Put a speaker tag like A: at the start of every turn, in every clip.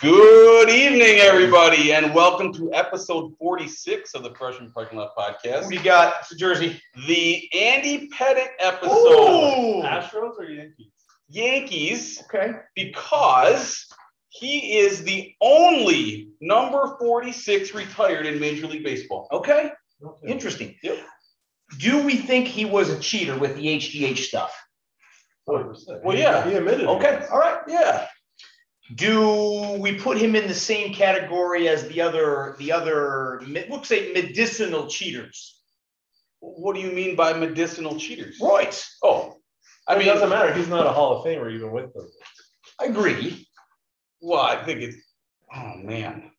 A: Good evening, everybody, and welcome to episode 46 of the Freshman Parking Lot Podcast.
B: We got? It's a jersey.
A: The Andy Pettitte episode.
B: Ooh.
C: Astros or Yankees?
A: Yankees,
B: Okay.
A: because he is the only number 46 retired in Major League Baseball.
B: Okay.
C: Okay.
B: Interesting.
A: Yep.
B: Do we think he was a cheater with the HGH stuff?
C: 100%.
A: Well, yeah.
C: He admitted. it.
B: Okay. All right.
A: Yeah.
B: Do we put him in the same category as the other, the other, we'll say medicinal cheaters?
A: What do you mean by medicinal cheaters?
B: Royce.
A: Oh, I
C: I mean,
A: mean,
C: it doesn't matter. He's not a Hall of Famer even with them.
B: I agree.
A: well, I think it's, oh, man.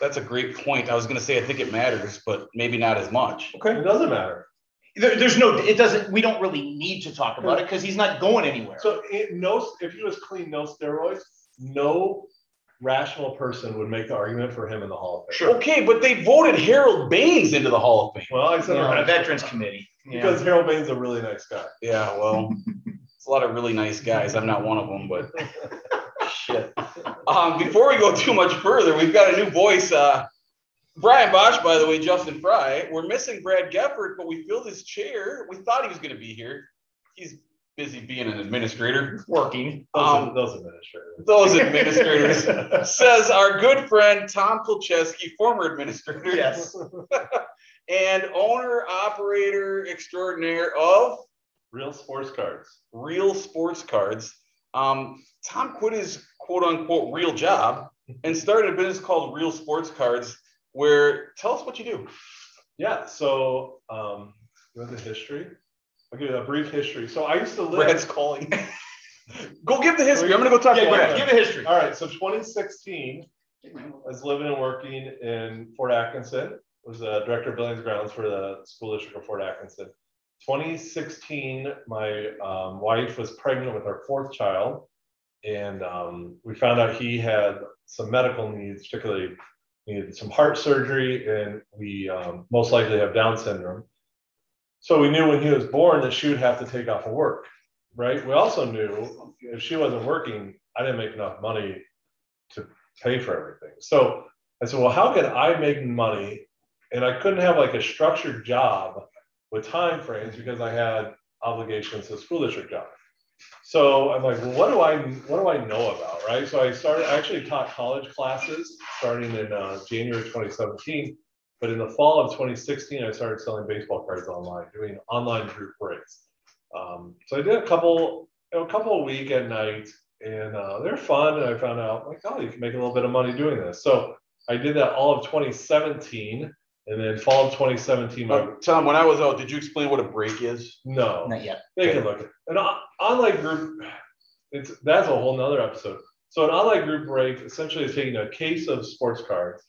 A: That's a great point. I was going to say, I think it matters, but maybe not as much.
C: Okay. It doesn't matter.
B: There, there's no, it doesn't, we don't really need to talk about it because he's not going anywhere.
C: So it, no, if he was clean, no steroids, no rational person would make the argument for him in the Hall of Fame.
B: Sure.
A: Okay, but they voted Harold Baines into the Hall of Fame.
C: Well, I said
B: You know,
C: rational
B: Veterans Committee.
C: because Harold Baines is a really nice guy.
A: Yeah, well, it's a lot of really nice guys. I'm not one of them, but shit. Um, before we go too much further, we've got a new voice. Uh, Brian Bosch, by the way, Justin Fry. We're missing Brad Gefford, but we filled his chair. We thought he was going to be here. He's busy being an administrator.
B: Working.
C: Those,
A: Um,
C: those administrators.
A: Those administrators, says our good friend Tom Kulczewski, former administrator.
B: Yes.
A: And owner, operator extraordinaire of
C: Real sports cards.
A: Real Sports Cards. Um, Tom quit his quote unquote real job and started a business called Real Sports Cards. Where tell us what you do.
C: Yeah. So, um, you want the history? I'll give you a brief history. So I used to live.
A: Brad's calling. go give the history. I'm gonna go talk
B: Yeah,
A: to
B: give,
A: Brad.
B: give a history.
C: All right. So 2016, I was living and working in Fort Atkinson. Was the director of buildings grounds for the school district of Fort Atkinson. 2016, my um, wife was pregnant with our fourth child, and um, we found out he had some medical needs, particularly needed some heart surgery, and we um, most likely have Down syndrome. So we knew when he was born that she would have to take off of work, right? We also knew if she wasn't working, I didn't make enough money to pay for everything. So I said, well, how can I make money? And I couldn't have like a structured job with time frames because I had obligations to school district job. So I'm like, well, what do I what do I know about, right? So I started I actually taught college classes starting in uh, January 2017, but in the fall of 2016, I started selling baseball cards online, doing online group breaks. Um, so I did a couple you know, a couple a week at night, and uh, they're fun. And I found out like, oh, you can make a little bit of money doing this. So I did that all of 2017, and then fall of 2017, my,
A: Uh, Tom, when I was out, did you explain what a break is?
C: no,
B: Not yet.
C: they can look at an on- online group. It's that's a whole nother episode. So an online group break essentially is taking a case of sports cards,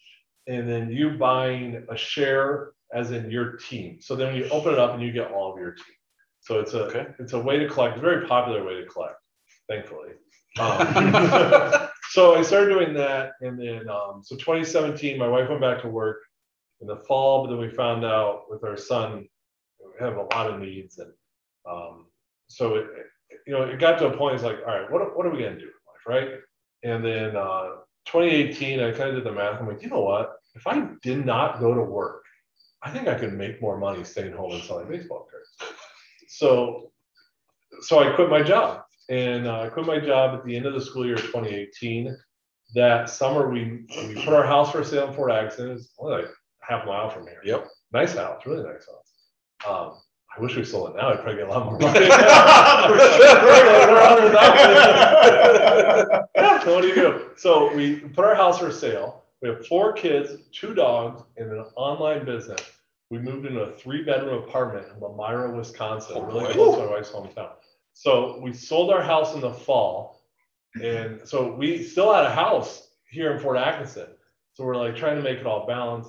C: and then you buying a share as in your team. So then you open it up and you get all of your team. So it's a
A: Okay.
C: it's a way to collect, a very popular way to collect, thankfully. Um, so I started doing that, and then um, so 2017, my wife went back to work in the fall, but then we found out with our son, we have a lot of needs, and um, so it, it- you know, it got to a point. It's like, all right, what what are we gonna do in life, right? And then uh, 2018, I kind of did the math. I'm like, you know what? If I did not go to work, I think I could make more money staying home and selling baseball cards. So, so I quit my job, and uh, I quit my job at the end of the school year 2018. That summer, we we put our house for sale in Fort Atkinson. It's only like half a mile from here.
A: Yep.
C: Nice house, really nice house. Um, I wish we sold it now. I'd probably get a lot more money. Yeah, so what do you do? So we put our house for sale. We have four kids, two dogs, and an online business. We moved into a three-bedroom apartment in Lomira, Wisconsin,
A: Oh,
C: really close to my wife's hometown. So we sold our house in the fall, and so we still had a house here in Fort Atkinson. So we're like trying to make it all balance.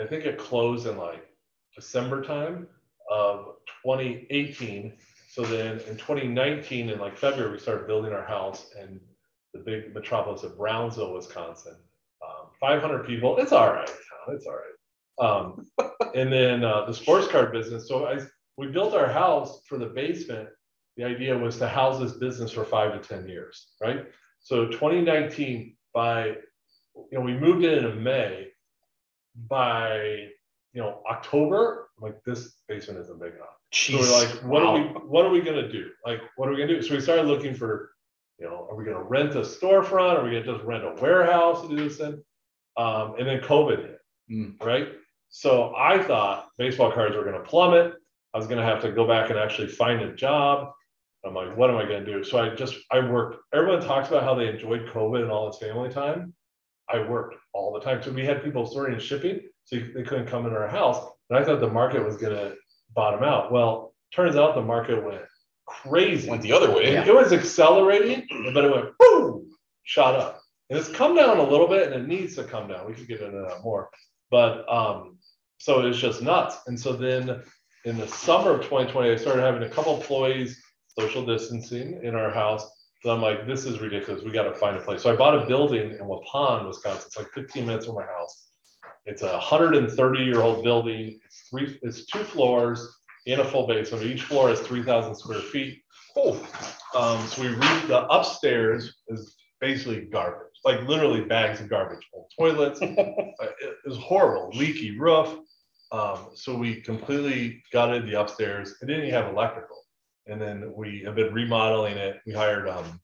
C: I think it closed in like December time of 2018. So then in 2019, in like February, we started building our house in the big metropolis of Brownsville, Wisconsin. Um, 500 people. It's all right. town, It's all right. Um, and then uh, the sports card business. So I, we built our house for the basement. The idea was to house this business for five to 10 years, right? So 2019, by, you know, we moved in in May. By, you know, October, I'm like this basement isn't big enough. So we're like, what are we, what are we gonna do? Like, what are we gonna do? So we started looking for, you know, are we gonna rent a storefront? Are we gonna just rent a warehouse to do this in? Um, and then COVID hit,
A: Mm.
C: right? So I thought baseball cards were gonna plummet. I was gonna have to go back and actually find a job. I'm like, what am I gonna do? So I just, I worked, everyone talks about how they enjoyed COVID and all its family time. I worked all the time. So we had people sorting and shipping, so they couldn't come in our house. And I thought the market was gonna bottom out. Well, turns out the market went crazy.
A: Went the other way.
C: It was accelerating, but it went boom, shot up. And it's come down a little bit and it needs to come down. We could get into that more. But um, so it's just nuts. And so then in the summer of 2020, I started having a couple employees social distancing in our house. So I'm like, this is ridiculous. We got to find a place. So I bought a building in Waupun, Wisconsin. It's like 15 minutes from my house. It's a 130 year old building. It's three, it's two floors in a full basement. Each floor is 3,000 square feet.
A: Oh,
C: Um, so we read the upstairs is basically garbage, like literally bags of garbage, old toilets. It was horrible, leaky roof. Um, so we completely gutted the upstairs. It didn't even have electrical. And then we have been remodeling it. We hired um,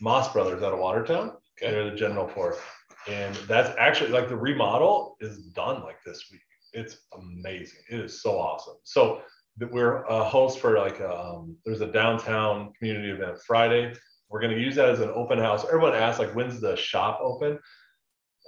C: Moss Brothers out of Watertown.
A: Okay.
C: They're the general for it. And that's actually like the remodel is done like this week. It's amazing. It is so awesome. So we're a host for like um, there's a downtown community event Friday. We're going to use that as an open house. Everyone asks like when's the shop open?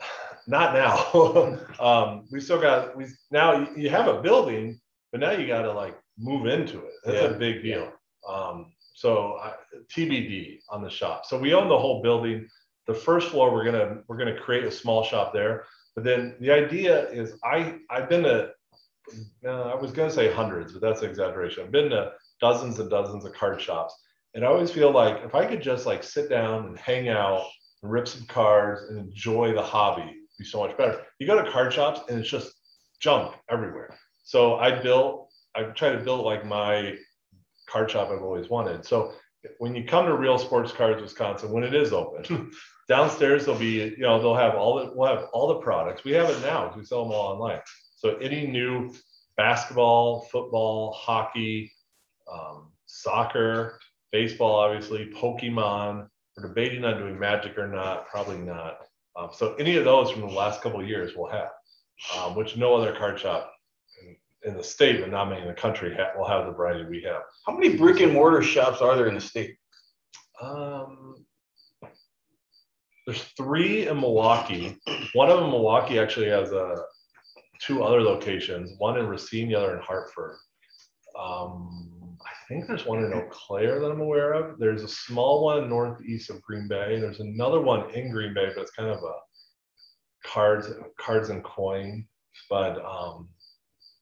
C: Not now. um, we still got we now you- have a building, but now you got to like move into it. That's
A: Yeah.
C: a big deal. Um, so I, TBD on the shop. So we own the whole building. The first floor we're gonna we're gonna create a small shop there. But then the idea is I I've been to uh, I was gonna say hundreds, but that's an exaggeration. I've been to dozens and dozens of card shops, and I always feel like if I could just like sit down and hang out and rip some cards and enjoy the hobby, be so much better. You go to card shops and it's just junk everywhere. So I built, I try to build like my card shop I've always wanted. So when you come to Real Sports Cards Wisconsin, when it is open, downstairs there'll be, you know, they'll have all the, we'll have all the products. We have it now because we sell them all online. So any new basketball, football, hockey, um, soccer, baseball, obviously, Pokemon. We're debating on doing Magic or not. Probably not. Um, so any of those from the last couple of years we'll have, um, which no other card shop in, in the state, but not many in the country ha- will have the variety we have.
A: how many brick and mortar shops are there in the state?
C: Um, there's three in Milwaukee. One of them, Milwaukee, actually has a two other locations. One in Racine, the other in Hartford. Um, I think there's one in Eau Claire that I'm aware of. There's a small one northeast of Green Bay. There's another one in Green Bay, but it's kind of a cards, cards and coin. But um,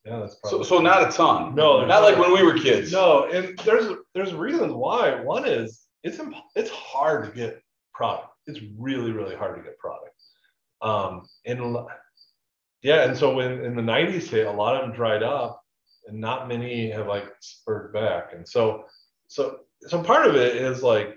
C: yeah, that's probably
A: so so not a ton.
C: No,
A: not like when we were kids.
C: no, and there's there's reasons why. One is it's imp- it's hard to get product. It's really really hard to get product. Um, and yeah, and so when in the '90s hit, a lot of them dried up, and not many have like spurred back. And so so so part of it is like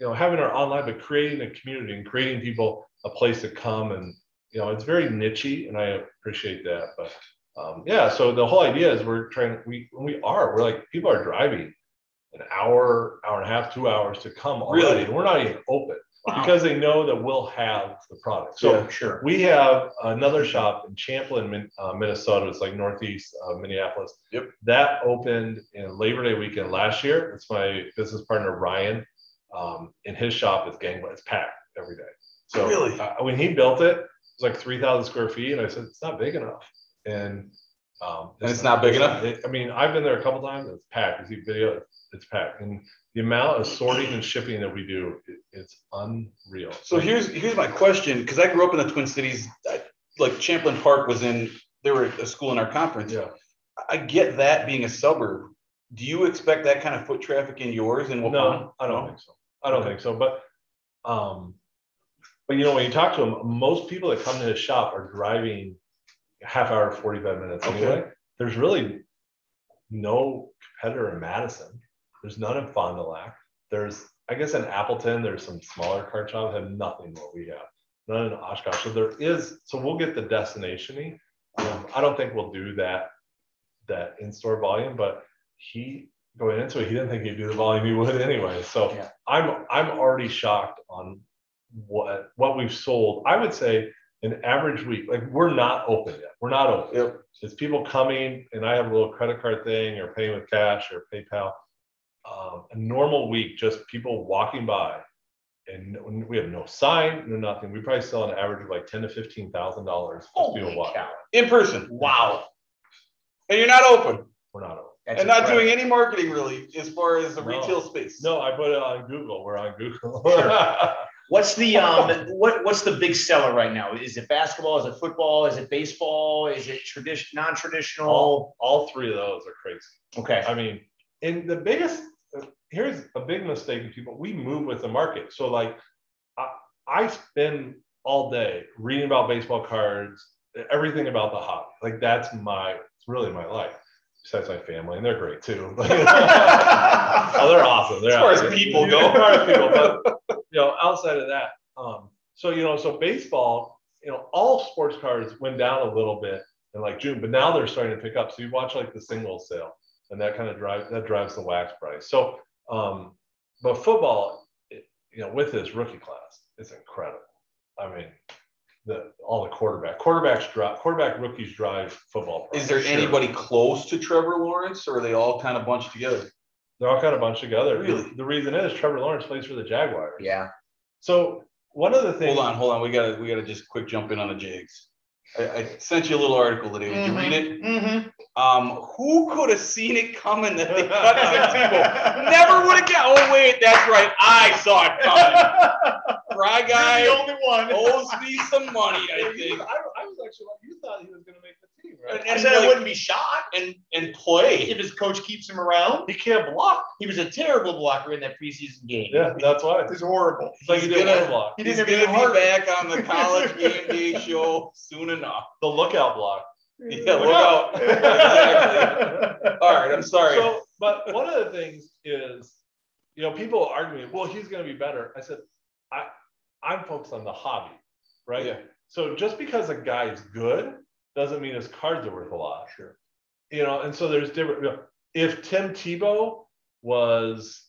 C: you know having our online, but creating a community and creating people a place to come and you know it's very nichey, and I appreciate that, but um, yeah so the whole idea is we're trying we we are we're like people are driving an hour hour and a half two hours to come already
A: Really?
C: and we're not even open. Because they know that we'll have the product. So
A: Yeah, sure.
C: we have another shop in champlin uh, minnesota. It's like northeast of minneapolis.
A: Yep.
C: that opened in labor day weekend last year. It's my business partner ryan um, in his shop is gang it's packed every day. So
A: Really?
C: uh, when he built it it was like 3000 square feet and i said it's not big enough. And um,
A: And it's not big enough?
C: it- I mean, I've been there a couple times. It's packed. You see video, it's packed, and the amount of sorting and shipping that we do, it, it's unreal.
A: So here's here's my question because I grew up in the Twin Cities. I, like Champlin Park was in. They were a school in our conference.
C: yeah,
A: I get that being a suburb. Do you expect that kind of foot traffic in yours And Waupun?
C: no, I don't think so. I don't think so. But, um, but you know, when you talk to them, most people that come to the shop are driving half hour, forty five minutes
A: Okay.
C: anyway. There's really no competitor in Madison. There's none in Fond du Lac. There's I guess in Appleton, there's some smaller card shops have nothing what we have. None in Oshkosh. So there is, so we'll get the destination um, I don't think we'll do that, that in-store volume, but he going into it, he didn't think he'd do the volume he would anyway. So
B: Yeah.
C: I'm, I'm already shocked on what, what we've sold. I would say an average week, like we're not open yet. We're not open.
A: Yep.
C: It's people coming and I have a little credit card thing or paying with cash or PayPal. Um, a normal week, just people walking by and we have no sign, no nothing. We probably sell an average of like ten to fifteen thousand dollars.
B: Holy cow.
A: In person.
B: Wow.
A: And you're not open
C: We're not open.
B: That's
A: and not doing any marketing really as far as the
C: No.
A: retail space.
C: No, I put it on Google. We're on Google.
B: What's the um what what's the big seller right now? Is it basketball? Is it football? Is it baseball? Is it tradition non-traditional?
C: all, all three of those are crazy.
B: Okay.
C: I mean, and the biggest here's a big mistake of people. We move with the market. So like I, I spend all day reading about baseball cards, everything about the hobby. Like that's my it's really my life. Besides my family, and they're great too. oh, they're awesome. They're
A: As far as
C: awesome.
A: people go.
C: As far as people, but you know, outside of that, um, so you know, so baseball, you know, all sports cards went down a little bit in like June, but now they're starting to pick up. So you watch like the singles sale, and that kind of drives that drives the wax price. So, um, but football, it, you know, with this rookie class, it's incredible. I mean, the all the quarterback quarterbacks drive quarterback rookies drive football.
A: Is there
C: Sure.
A: anybody close to Trevor Lawrence or are they all kind of bunched together?
C: They're all kind of bunch together.
A: Really?
C: The reason is Trevor Lawrence plays for the Jaguars.
B: Yeah.
C: So one of the things.
A: Hold on, hold on. We gotta we gotta just quick jump in on the Jags. I, I sent you a little article today. Did you read it?
B: Mm-hmm.
A: Um, who could have seen it coming that they cut Tim Tebow? Never would have got. Oh wait, that's right. I saw it coming. Fry guy
B: You're the only one.
A: owes me some money, I
C: I,
A: think,
C: I was actually like, you thought he was going to make the team, right?
A: And-
B: I said I
A: like-
B: wouldn't be shot
A: and and play.
B: if his coach keeps him around.
C: he can't block.
B: He was a terrible blocker in that preseason game.
C: Yeah, that's why.
B: It was horrible.
C: It's like
A: He's
C: he didn't
A: gonna-
C: want to block.
B: He
A: He's
B: didn't
A: gonna be
B: any heart.
A: back on the college game day show soon enough.
C: The lookout block.
A: Yeah, look out. Exactly. All right, I'm sorry.
C: So, but one of the things is, you know, people arguing, well, he's going to be better. I said, I, I'm focused on the hobby, right?
A: Yeah.
C: So just because a guy's good doesn't mean his cards are worth a lot.
B: Sure.
C: You know, and so there's different. You know, if Tim Tebow was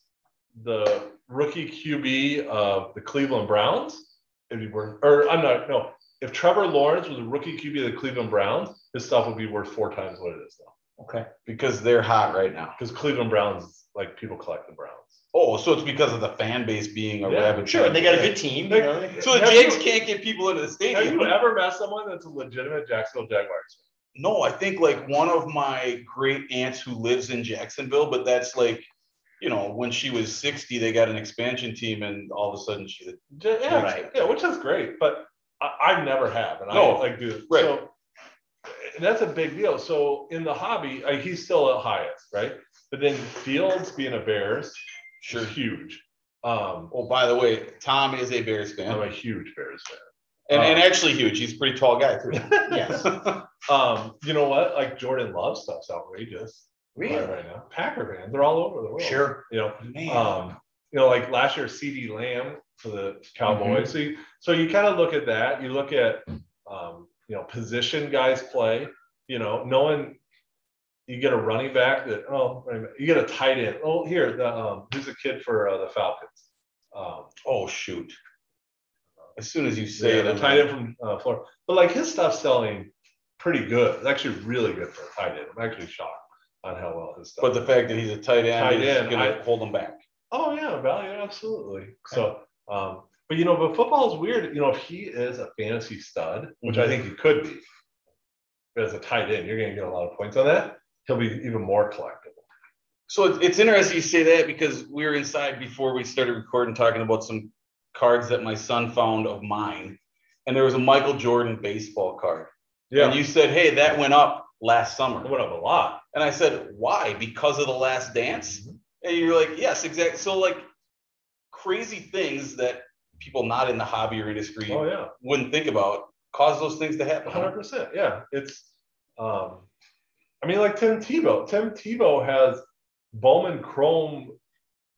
C: the rookie QB of the Cleveland Browns, it'd be worth. Or I'm not. No, if Trevor Lawrence was a rookie QB of the Cleveland Browns, his stuff would be worth four times what it is now.
B: Okay.
A: because they're hot right now.
C: Because Cleveland Browns, like people collect the Browns.
A: Oh, so it's because of the fan base being a
C: Yeah,
A: rabid.
B: Sure.
A: fan
B: They got a good team. You know?
A: So the
C: Have
A: Jags
C: you-
A: can't get people into the stadium.
C: Have you ever met someone that's a legitimate Jacksonville Jaguars?
A: No, I think like one of my great aunts who lives in Jacksonville, but that's like, you know, when she was 60, they got an expansion team and all of a sudden she
C: fan? Yeah,
B: Right.
C: yeah, which is great, but I, I never have, and
A: No,
C: I like do
A: right.
C: so. And that's a big deal. So in the hobby, uh, he's still at highest, right? But then Fields being a Bears
A: sure.
C: huge. Um,
A: Oh, by the way, Tom is a Bears fan.
C: I'm a huge Bears fan.
A: and, and
C: Um,
A: actually huge. He's a pretty tall guy too.
B: Yes.
C: Um, you know what? Like Jordan Love stuff's outrageous
B: Really?
C: right, right now. Packer fans, they're all over the world.
B: Sure.
C: You know,
A: Man.
C: um, you know, like last year, CeeDee Lamb for the Cowboys. So, you, so you kind of look at that. You look at, um, you know, position guys play. You know, knowing you get a running back that oh, a you get a tight end. Oh, here, the um, who's the kid for uh, the Falcons? Um,
A: oh shoot. As soon as you say
C: yeah, the tight end from uh, Florida. But like his stuff's selling pretty good. It's actually really good for a tight end. I'm actually shocked on how well his stuff.
A: But the fact that he's a tight end
C: Tight end,
A: gonna
C: I-
A: hold him back.
C: Oh yeah, value absolutely. So, um, but you know, but football is weird. You know, if he is a fantasy stud, which I think he could be, as a tight end, you're going to get a lot of points on that. He'll be even more collectible.
A: So it's, it's interesting you say that because we were inside before we started recording talking about some cards that my son found of mine. And there was a Michael Jordan baseball card.
C: Yeah,
A: And you said, hey, that went up last summer.
C: it went up a lot.
A: And I said, why? Because of the last dance? And you're like, yes, exactly. So like crazy things that people not in the hobby or industry
C: Oh yeah,
A: wouldn't think about cause those things to happen.
C: hundred percent. Yeah, it's. Um, I mean, like Tim Tebow. Tim Tebow has Bowman Chrome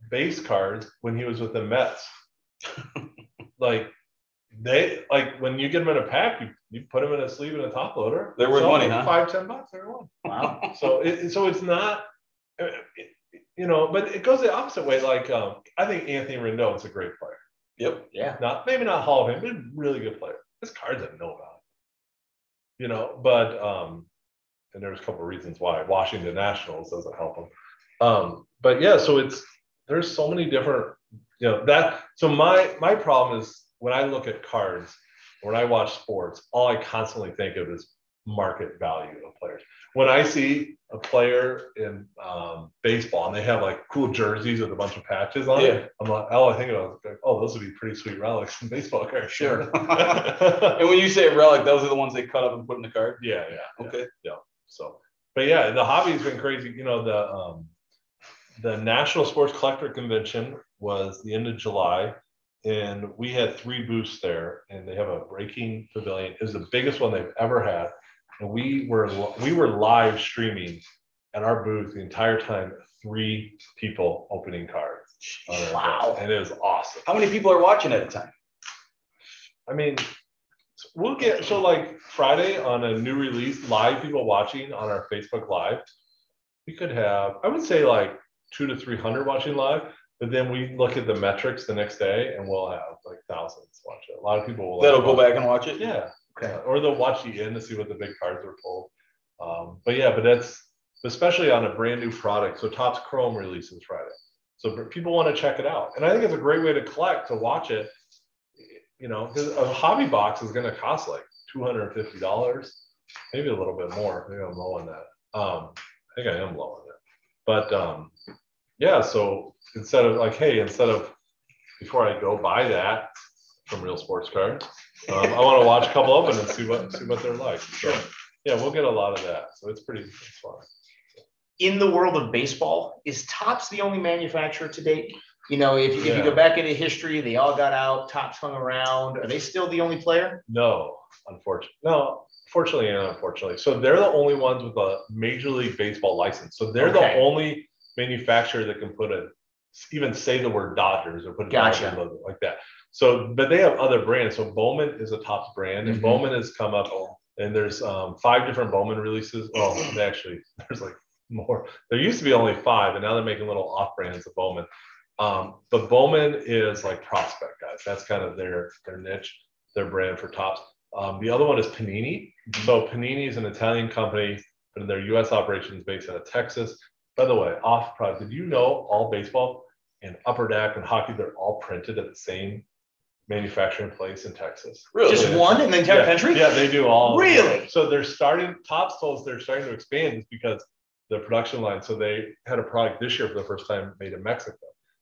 C: base cards when he was with the Mets. like they like when you get them in a pack, you, you put them in a sleeve and a top loader.
A: They're worth
C: Sell
A: money,
C: for
A: huh?
C: Five ten bucks every one.
B: Wow.
C: So it, so it's not, it- you know, but it goes the opposite way. Like um, I think Anthony Rendon is a great player.
A: Yep.
B: Yeah.
C: Not maybe not Hall of Fame, but really good player. His cards have no value. You know, but um, and there's a couple of reasons why Washington Nationals doesn't help them. Um, but yeah, so it's there's so many different, you know, that so my my problem is when I look at cards, when I watch sports, all I constantly think of is market value of players. When I see a player in um, baseball and they have like cool jerseys with a bunch of patches on
A: Yeah.
C: it, I'm like, all I think about is oh, those would be pretty sweet relics in baseball cards.
A: Sure. And when you say relic, those are the ones they cut up and put in the card.
C: yeah. yeah.
A: Okay.
C: So, but yeah, the hobby's been crazy. You know, the um, the National Sports Collector Convention was the end of July, and we had three booths there, and they have a breaking pavilion. It was the biggest one they've ever had, and we were we were live streaming at our booth the entire time. Three people opening cards.
B: Wow.
C: event, and it was awesome.
A: How many people are watching at a time?
C: I mean, we'll get so like Friday on a new release, live people watching on our Facebook Live. We could have, I would say, like two to three hundred watching live, but then we look at the metrics the next day, and we'll have like thousands watch it. A lot of people will
A: That'll go back and watch it.
C: Yeah,
B: Okay.
C: uh, or they'll watch the end to see what the big cards are pulled. Um, but yeah, but that's especially on a brand new product. So Topps Chrome releases Friday, so people want to check it out, and I think it's a great way to collect to watch it. You know, because a hobby box is going to cost like two hundred and fifty dollars, maybe a little bit more. Maybe I'm low on that. Um, I think I am low on that, but um, yeah. So instead of like, hey, instead of before I go buy that from Real Sports Cards, um, I want to watch a couple of them and see what see what they're like. So yeah, we'll get a lot of that. So it's pretty it's fun.
B: In the world of baseball, is Topps the only manufacturer to date? You know, if, if you go back into history, they all got out, Topps hung around. Are they still the only player?
C: No, unfortunately, no, fortunately and unfortunately. So they're the only ones with a Major League Baseball license. So they're the only manufacturer that can put a even say the word Dodgers or put a
B: Gotcha.
C: Dodgers logo like that. So, but they have other brands. So Bowman is a Topps brand, and
B: Mhm.
C: Bowman has come up, and there's um, five different Bowman releases. Oh, actually there's like more. There used to be only five, and now they're making little off brands of Bowman. Um, but Bowman is like prospect guys. That's kind of their their niche, their brand for Topps. Um, the other one is Panini. So Panini is an Italian company, and their U.S. operations based out of Texas. By the way, off product. Did you know all baseball and upper deck and hockey they're all printed at the same manufacturing place in Texas?
A: Really?
B: Just one in the entire
C: yeah,
B: country?
C: Yeah, they do all.
B: Really?
C: So they're starting. Topps told us they're starting to expand is because the production line. So they had a product this year for the first time made in Mexico.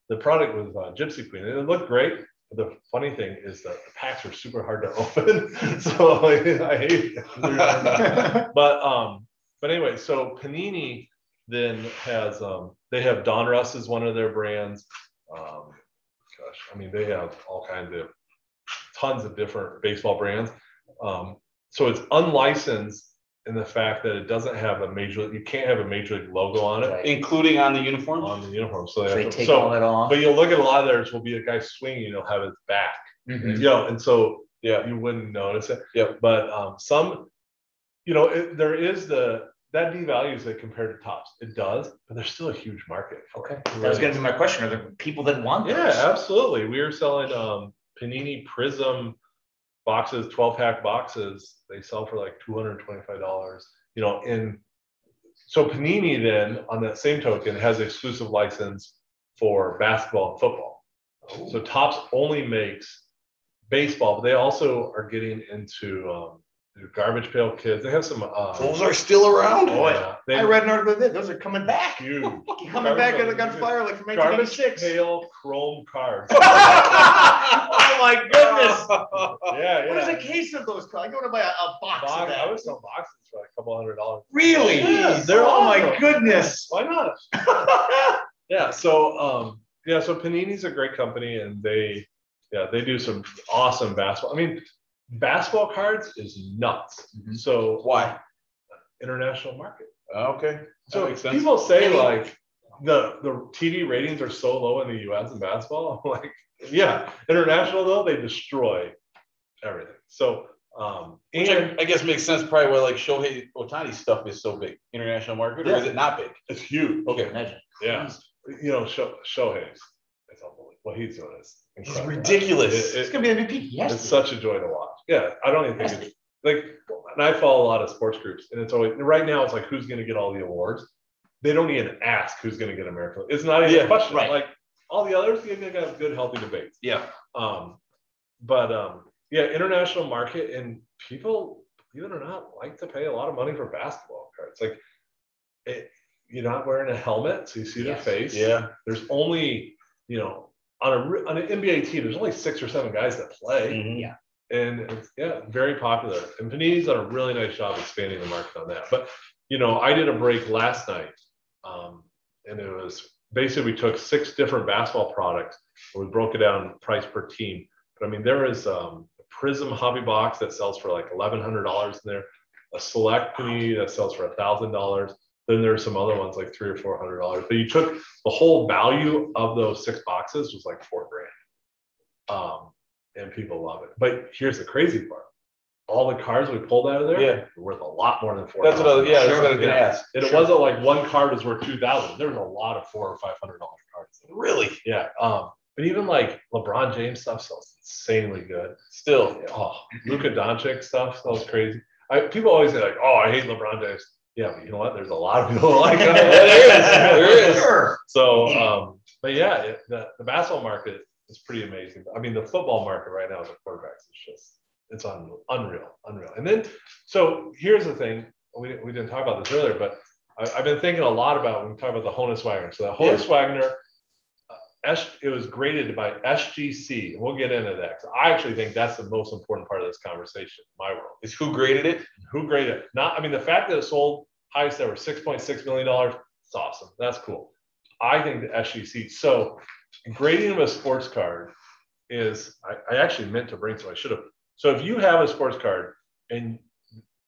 C: The product was uh, Gypsy Queen, and it looked great. But the funny thing is that the packs are super hard to open. so like, I hate but um, but anyway, so Panini then has um, they have Donruss is one of their brands. Um, gosh, I mean they have all kinds of tons of different baseball brands. Um, so it's unlicensed in the fact that it doesn't have a major. You can't have a major league logo on it
B: Right.
A: Including on the uniform?
C: on the uniform. So,
B: So
C: they
B: they
C: have to-
B: take
C: so-
B: all that off.
C: but you'll look at a lot of theirs will be a guy swinging. You'll have his back.
B: Mhm.
C: You know, and so
A: Yeah.
C: you wouldn't notice it.
A: Yep.
C: But um, some, you know, it, there is the that devalues it compared to Topps. It does, but there's still a huge market. for it.
B: Okay, that was gonna be my question. Are there people that want
C: Yeah,
B: those?
C: absolutely. We were selling um, Panini Prism boxes, 12 pack boxes. They sell for like $225. You know, in so Panini then on that same token has exclusive license for basketball and football. So Topps only makes baseball, but they also are getting into um, the garbage pail kids. They have some. Um,
A: Those are still around?
C: yeah, they
B: I read an article that those are coming back.
C: huge.
B: Coming back at a gunfire like from
C: Garbage
B: 1986.
C: pail chrome cards.
B: oh my goodness.
C: Yeah, yeah.
B: What is a case of those? Cards? I go to buy a, a box of that.
C: I would sell boxes for like a couple hundred dollars.
B: Really?
C: Yeah, they're
B: oh my goodness.
C: Why not? yeah. So um, yeah. So Panini's a great company, and they yeah they do some awesome basketball. I mean, basketball cards is nuts.
B: Mhm.
C: So
A: Why?
C: international market.
A: Okay.
C: So people say
B: Any-
C: like the the TV ratings are so low in the U.S. in basketball. I'm like, yeah, international though they destroy everything. So um,
A: Which
C: and
A: I, I guess makes sense probably why like Shohei Ohtani stuff is so big, international market, or is it not big?
C: it's huge.
A: Okay.
B: Imagine.
C: Yeah, you know, Sho- Shohei's it's unbelievable. What he's doing is
A: He's
C: incredible.
A: ridiculous.
C: It-
B: It's gonna be MVP. Yes.
C: it's such a joy to watch. Yeah, I don't even think it's like, and I follow a lot of sports groups, and it's always right now. It's like who's going to get all the awards. They don't even ask who's going to get American. It's not even
A: Yeah,
C: a question.
B: right.
C: Like all the others, you're going to have good, healthy debates.
A: Yeah.
C: Um, but um, yeah, international market and people, believe it or not, like to pay a lot of money for basketball cards. Like, it, you're not wearing a helmet, so you see their face.
A: Yeah.
C: There's only, you know, on a on an NBA team, there's only six or seven guys that play
A: Mhm.
B: Yeah.
C: And it's yeah, very popular. And Panini's done a really nice job expanding the market on that. But you know, I did a break last night, um, and it was basically we took six different basketball products and we broke it down price per team. But I mean, there is um, a Prism hobby box that sells for like eleven hundred dollars in there, a Select Panini that sells for thousand dollars. Then there's some other ones like three or four hundred dollars. But you took the whole value of those six boxes was like four grand. Um, and people love it. But here's the crazy part: all the cards we pulled out of there,
A: Yeah.
C: are worth a lot more than four.
A: That's what I was, yeah, that's what I was gonna ask.
C: And it wasn't like one card was worth two thousand. There was a lot of four or five hundred dollar cards.
A: Really?
C: Yeah. Um, but even like LeBron James stuff sells insanely good.
A: Still.
C: Oh, Luka Doncic stuff sells crazy. I, people always say like, "Oh, I hate LeBron James." Yeah, but you know what? There's a lot of people like him.
A: There is, there is.
B: Sure.
C: So, um, but yeah, it, the, the basketball market is pretty amazing. I mean, the football market right now with the quarterbacks is just, it's un, unreal, unreal. And then, so here's the thing, we, we didn't talk about this earlier, but I, I've been thinking a lot about when we talk about the Honus Wagner. So the Honus Wagner, uh, S, it was graded by SGC. and We'll get into that. I actually think that's the most important part of this conversation in my world.
A: Is who graded it?
C: Who graded it? Not, I mean, the fact that it sold highest ever, $6.6 million, it's awesome. That's cool. I think the SGC, so grading of a sports card is, I, I actually meant to bring some, I should have. So if you have a sports card and,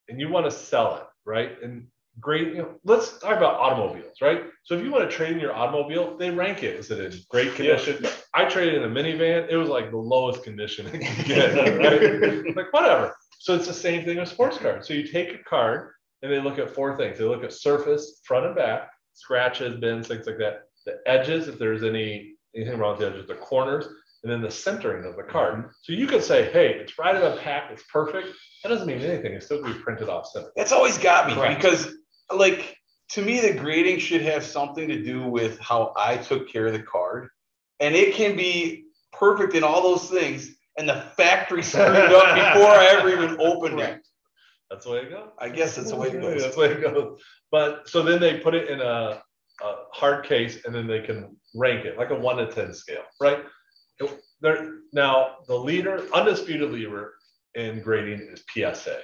C: and you want to sell it, right? And grade, you know, let's talk about automobiles, right? So if you want to trade in your automobile, they rank it. Is it in great condition? I traded in a minivan. It was like the lowest condition it could get. right? like whatever. So it's the same thing with sports cards. So you take a card and they look at four things. They look at surface, front and back, scratches, bends, things like that. The edges, if there's any anything with the edges, the corners, and then the centering of the card. So you could say, hey, it's right in the pack, it's perfect. That doesn't mean anything. It's still gonna be printed off center.
A: That's always got me
B: Correct.
A: because, like, to me, the grading should have something to do with how I took care of the card. And it can be perfect in all those things. And the factory screwed up before I ever even opened it.
C: That's the way it goes.
A: I guess that's the way it goes.
C: That's the way it goes. But so then they put it in a, a hard case and then they can rank it like a one to 10 scale, right? They're, now, the leader, undisputed leader in grading is PSA.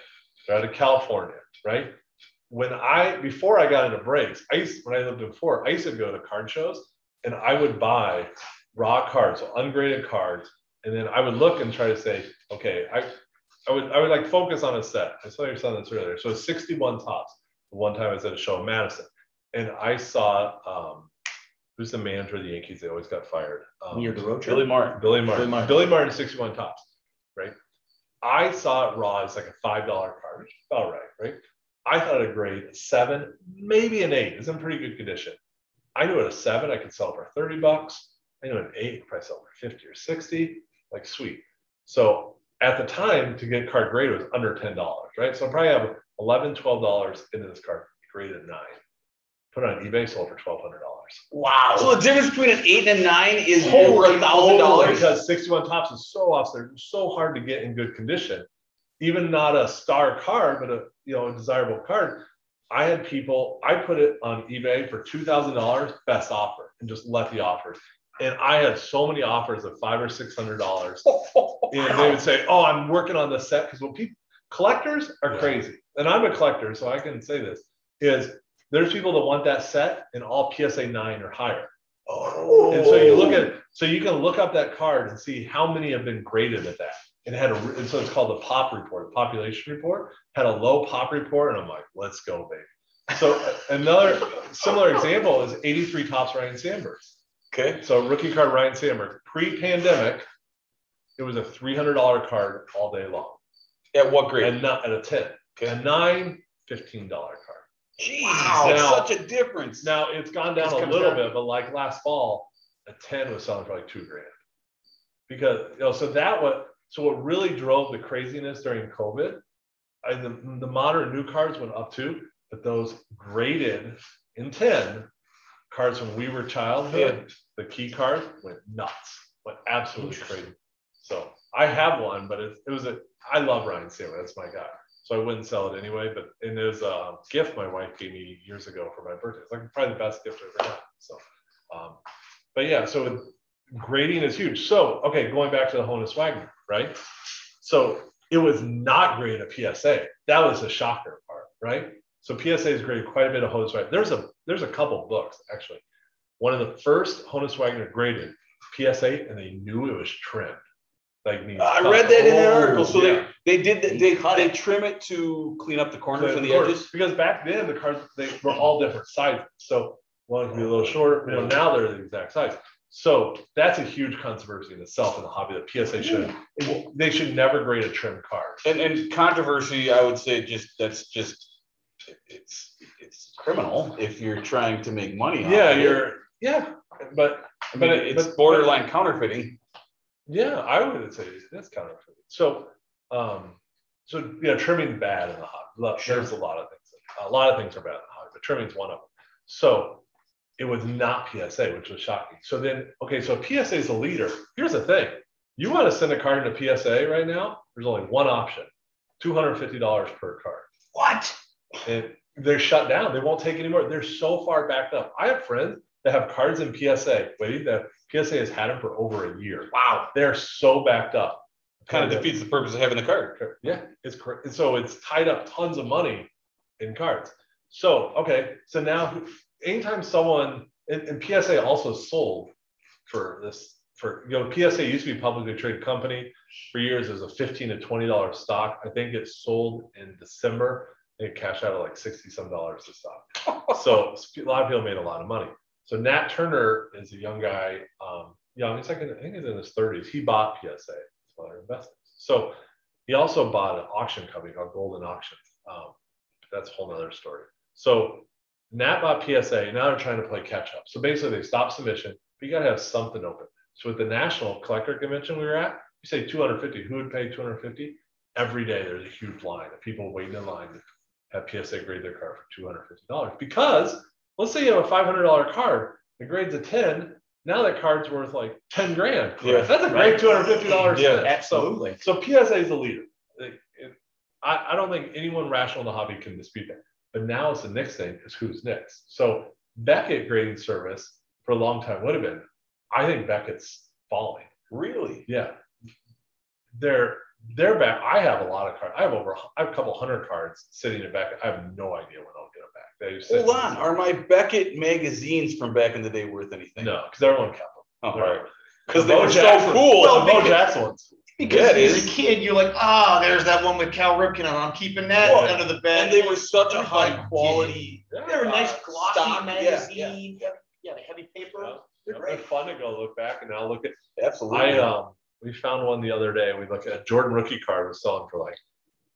C: They're out of California, right? When I, before I got into breaks, I used, when I lived in Fort, I used to go to card shows and I would buy raw cards, so ungraded cards. And then I would look and try to say, okay, I, I would I would like focus on a set. I saw your son this earlier. So it's 61 Topps. One time I was at a show in Madison, and I saw um, who's the manager of the Yankees? They always got fired. Um,
B: Near the road.
A: Billy Martin.
C: Billy Martin.
B: Billy Martin.
C: Billy Martin, 61 Topps, right? I saw it raw as like a five dollar card, about right, right? I thought a grade a seven, maybe an eight. It's in pretty good condition. I knew at a seven I could sell for 30 bucks. I knew an eight, I could probably sell for 50 or 60. Like sweet. So at the time to get card grade was under $10, right? So I probably have 11, 12 dollars into this card, graded nine. Put on eBay, sold for twelve hundred dollars.
B: Wow.
A: So the difference between an eight and a nine is over a thousand dollars.
C: Because 61 Topps is so off, they're so hard to get in good condition. Even not a star card, but a you know a desirable card. I had people, I put it on eBay for two thousand dollars, best offer, and just let the offers. And I had so many offers of five or six hundred dollars. And they would say, "Oh, I'm working on the set," because what people collectors are
A: Yeah.
C: crazy, and I'm a collector, so I can say this: is there's people that want that set in all PSA nine or higher.
A: Oh.
C: And so you look at, so you can look up that card and see how many have been graded at that. It had a, and so it's called the POP report, population report, had a low POP report, and I'm like, let's go, baby. So another similar example is 83 Topps Ryne Sandberg.
A: Okay.
C: So rookie card Ryne Sandberg, pre-pandemic, it was a $300 card all day long.
A: At what grade?
C: And not at a 10.
A: Okay.
C: A nine, $15 card.
A: Jeez,
B: Wow.
C: Now-
A: such a difference.
C: Now it's gone down
B: It's
C: a little
B: down.
C: bit, but like last fall, a 10 was selling for like two grand. Because you know, so that what so what really drove the craziness during COVID, I, the, the modern new cards went up too, but those graded in 10 cards when we were childhood, the key card went nuts, went absolutely crazy. So I have one, but it, it was a I love Ryan Sailor, that's my guy. So I wouldn't sell it anyway, but and it was a gift my wife gave me years ago for my birthday. It's like probably the best gift I ever got. So, um, but yeah, so grading is huge. So, okay, going back to the Honus Wagner, right? So it was not graded a PSA. That was a shocker part, right? So PSA is graded quite a bit of Honus Wagner. There's a there's a couple books actually. One of the first Honus Wagner graded PSA, and they knew it was trimmed. Like means
A: I read that in that
B: Oh,
A: article. So
C: yeah.
A: they they did
B: They
A: they
B: cut
A: they
B: it.
A: trim it to clean up the corners
C: But
A: and the
C: course,
A: edges.
C: Because back then the cars they were all different sizes. So one could be a little shorter. You know, now they're the exact size. So that's a huge controversy in itself in the hobby. The PSA should they should never grade a trimmed car.
A: And and controversy, I would say, just that's just it's it's criminal if you're trying to make money.
C: Yeah,
A: of
C: you're yeah, but
A: I mean,
C: but
A: it's
C: but-
A: borderline counterfeiting.
C: Yeah, I would say that's counterfeit. So um, so yeah, trimming bad in the hobby. There's a lot of things. A lot of things are bad in the hobby, but trimming's one of them. So it was not PSA, which was shocking. So then, okay, so PSA is a leader. Here's the thing: you want to send a card into PSA right now? There's only one option: two hundred fifty dollars per card,
B: What?
C: and they're shut down. They won't take anymore. They're so far backed up. I have friends that have cards in PSA. Wait, that PSA has had them for over a year.
B: Wow.
C: They're so backed up.
A: Kind of
C: uh,
A: defeats the purpose of having the card.
C: yeah, it's correct. So it's tied up tons of money in cards. So, okay, so now anytime someone, and, and PSA also sold for this, for, you know, PSA used to be a publicly traded company for years. as a 15 to $20 stock. I think it sold in December. It cashed out at like 60 some dollars a stock. So a lot of people made a lot of money. So Nat Turner is a young guy, um, young, he's like, in- I think he's in his 30s. He bought PSA, it's of investments. So he also bought an auction company called Goldin Auctions. Um, that's a whole nother story. So Nat bought PSA. Now they're trying to play catch up. So basically, they stopped submission. But you got to have something open. So at the national collector convention we were at, you say 250. Who would pay 250? Every day there's a huge line of people waiting in line to have PSA grade their car for $250 because let's say you have a $500 card, the grade's a 10. Now that card's worth like 10 grand.
A: Yeah.
C: That's a great $250
A: Yeah,
C: set.
B: Absolutely.
C: So PSA is the leader. Like, it- I, I don't think anyone rational in the hobby can dispute that. But now it's the next thing is who's next. So Beckett grading service for a long time would have been. I think Beckett's falling.
A: Really?
C: Yeah. They're they're back. I have a lot of cards. I have over I have a couple hundred cards sitting in Beckett. I have no idea when I'll get them back. They just sit-
A: Hold on. Are my Beckett magazines from back in the day worth anything?
C: No, because everyone kept them.
A: Oh, right. Because they
C: Bo
A: were so
C: Jackson-
A: cool.
C: Well, Bo Jackson ones.
B: Because
A: Yeah,
B: as a kid, you're like, ah, there's that one with Cal Ripken, and I'm keeping that
A: Well,
B: under the bed.
A: and they were such a
B: Everybody
A: high quality.
C: Yeah.
B: They're a nice
A: uh,
B: glossy
A: stock, yeah,
B: magazine. Yeah, yeah, the heavy paper.
C: Yeah.
B: They're
C: They're
B: great.
C: fun to go look back and now look at
A: Absolutely.
C: I um we found one the other day. We looked at a Jordan rookie card was selling for like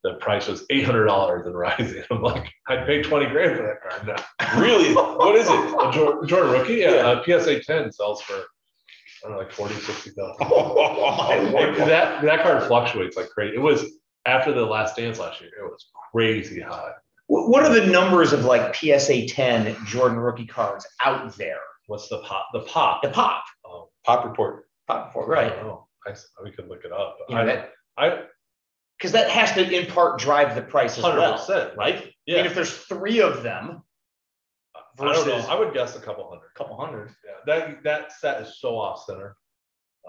C: the price was eight hundred dollars and rising. I'm like, I'd pay twenty grand for that card now.
A: really? What is it?
C: A Jordan, Jordan rookie, yeah,
A: Yeah.
C: PSA ten sells for I don't know, like 40, 60 thousand.
A: Oh,
C: that that card fluctuates like crazy. It was after the last dance last year. It was crazy high.
B: What are the numbers of like PSA 10 Jordan rookie cards out there?
C: What's the pop? The pop.
B: The pop.
C: Um,
A: Pop report.
B: Pop
C: I
B: right.
C: know. I s we could look it up.
B: You know,
C: I,
B: that-
C: I,
B: Because that has to in part drive the price as
C: hundred
B: well,
C: percent.
B: right? I
C: Yeah.
B: mean, if there's three of them,
C: I don't know. I would guess a couple hundred.
B: a couple hundred.
C: Yeah, that that set is so off center.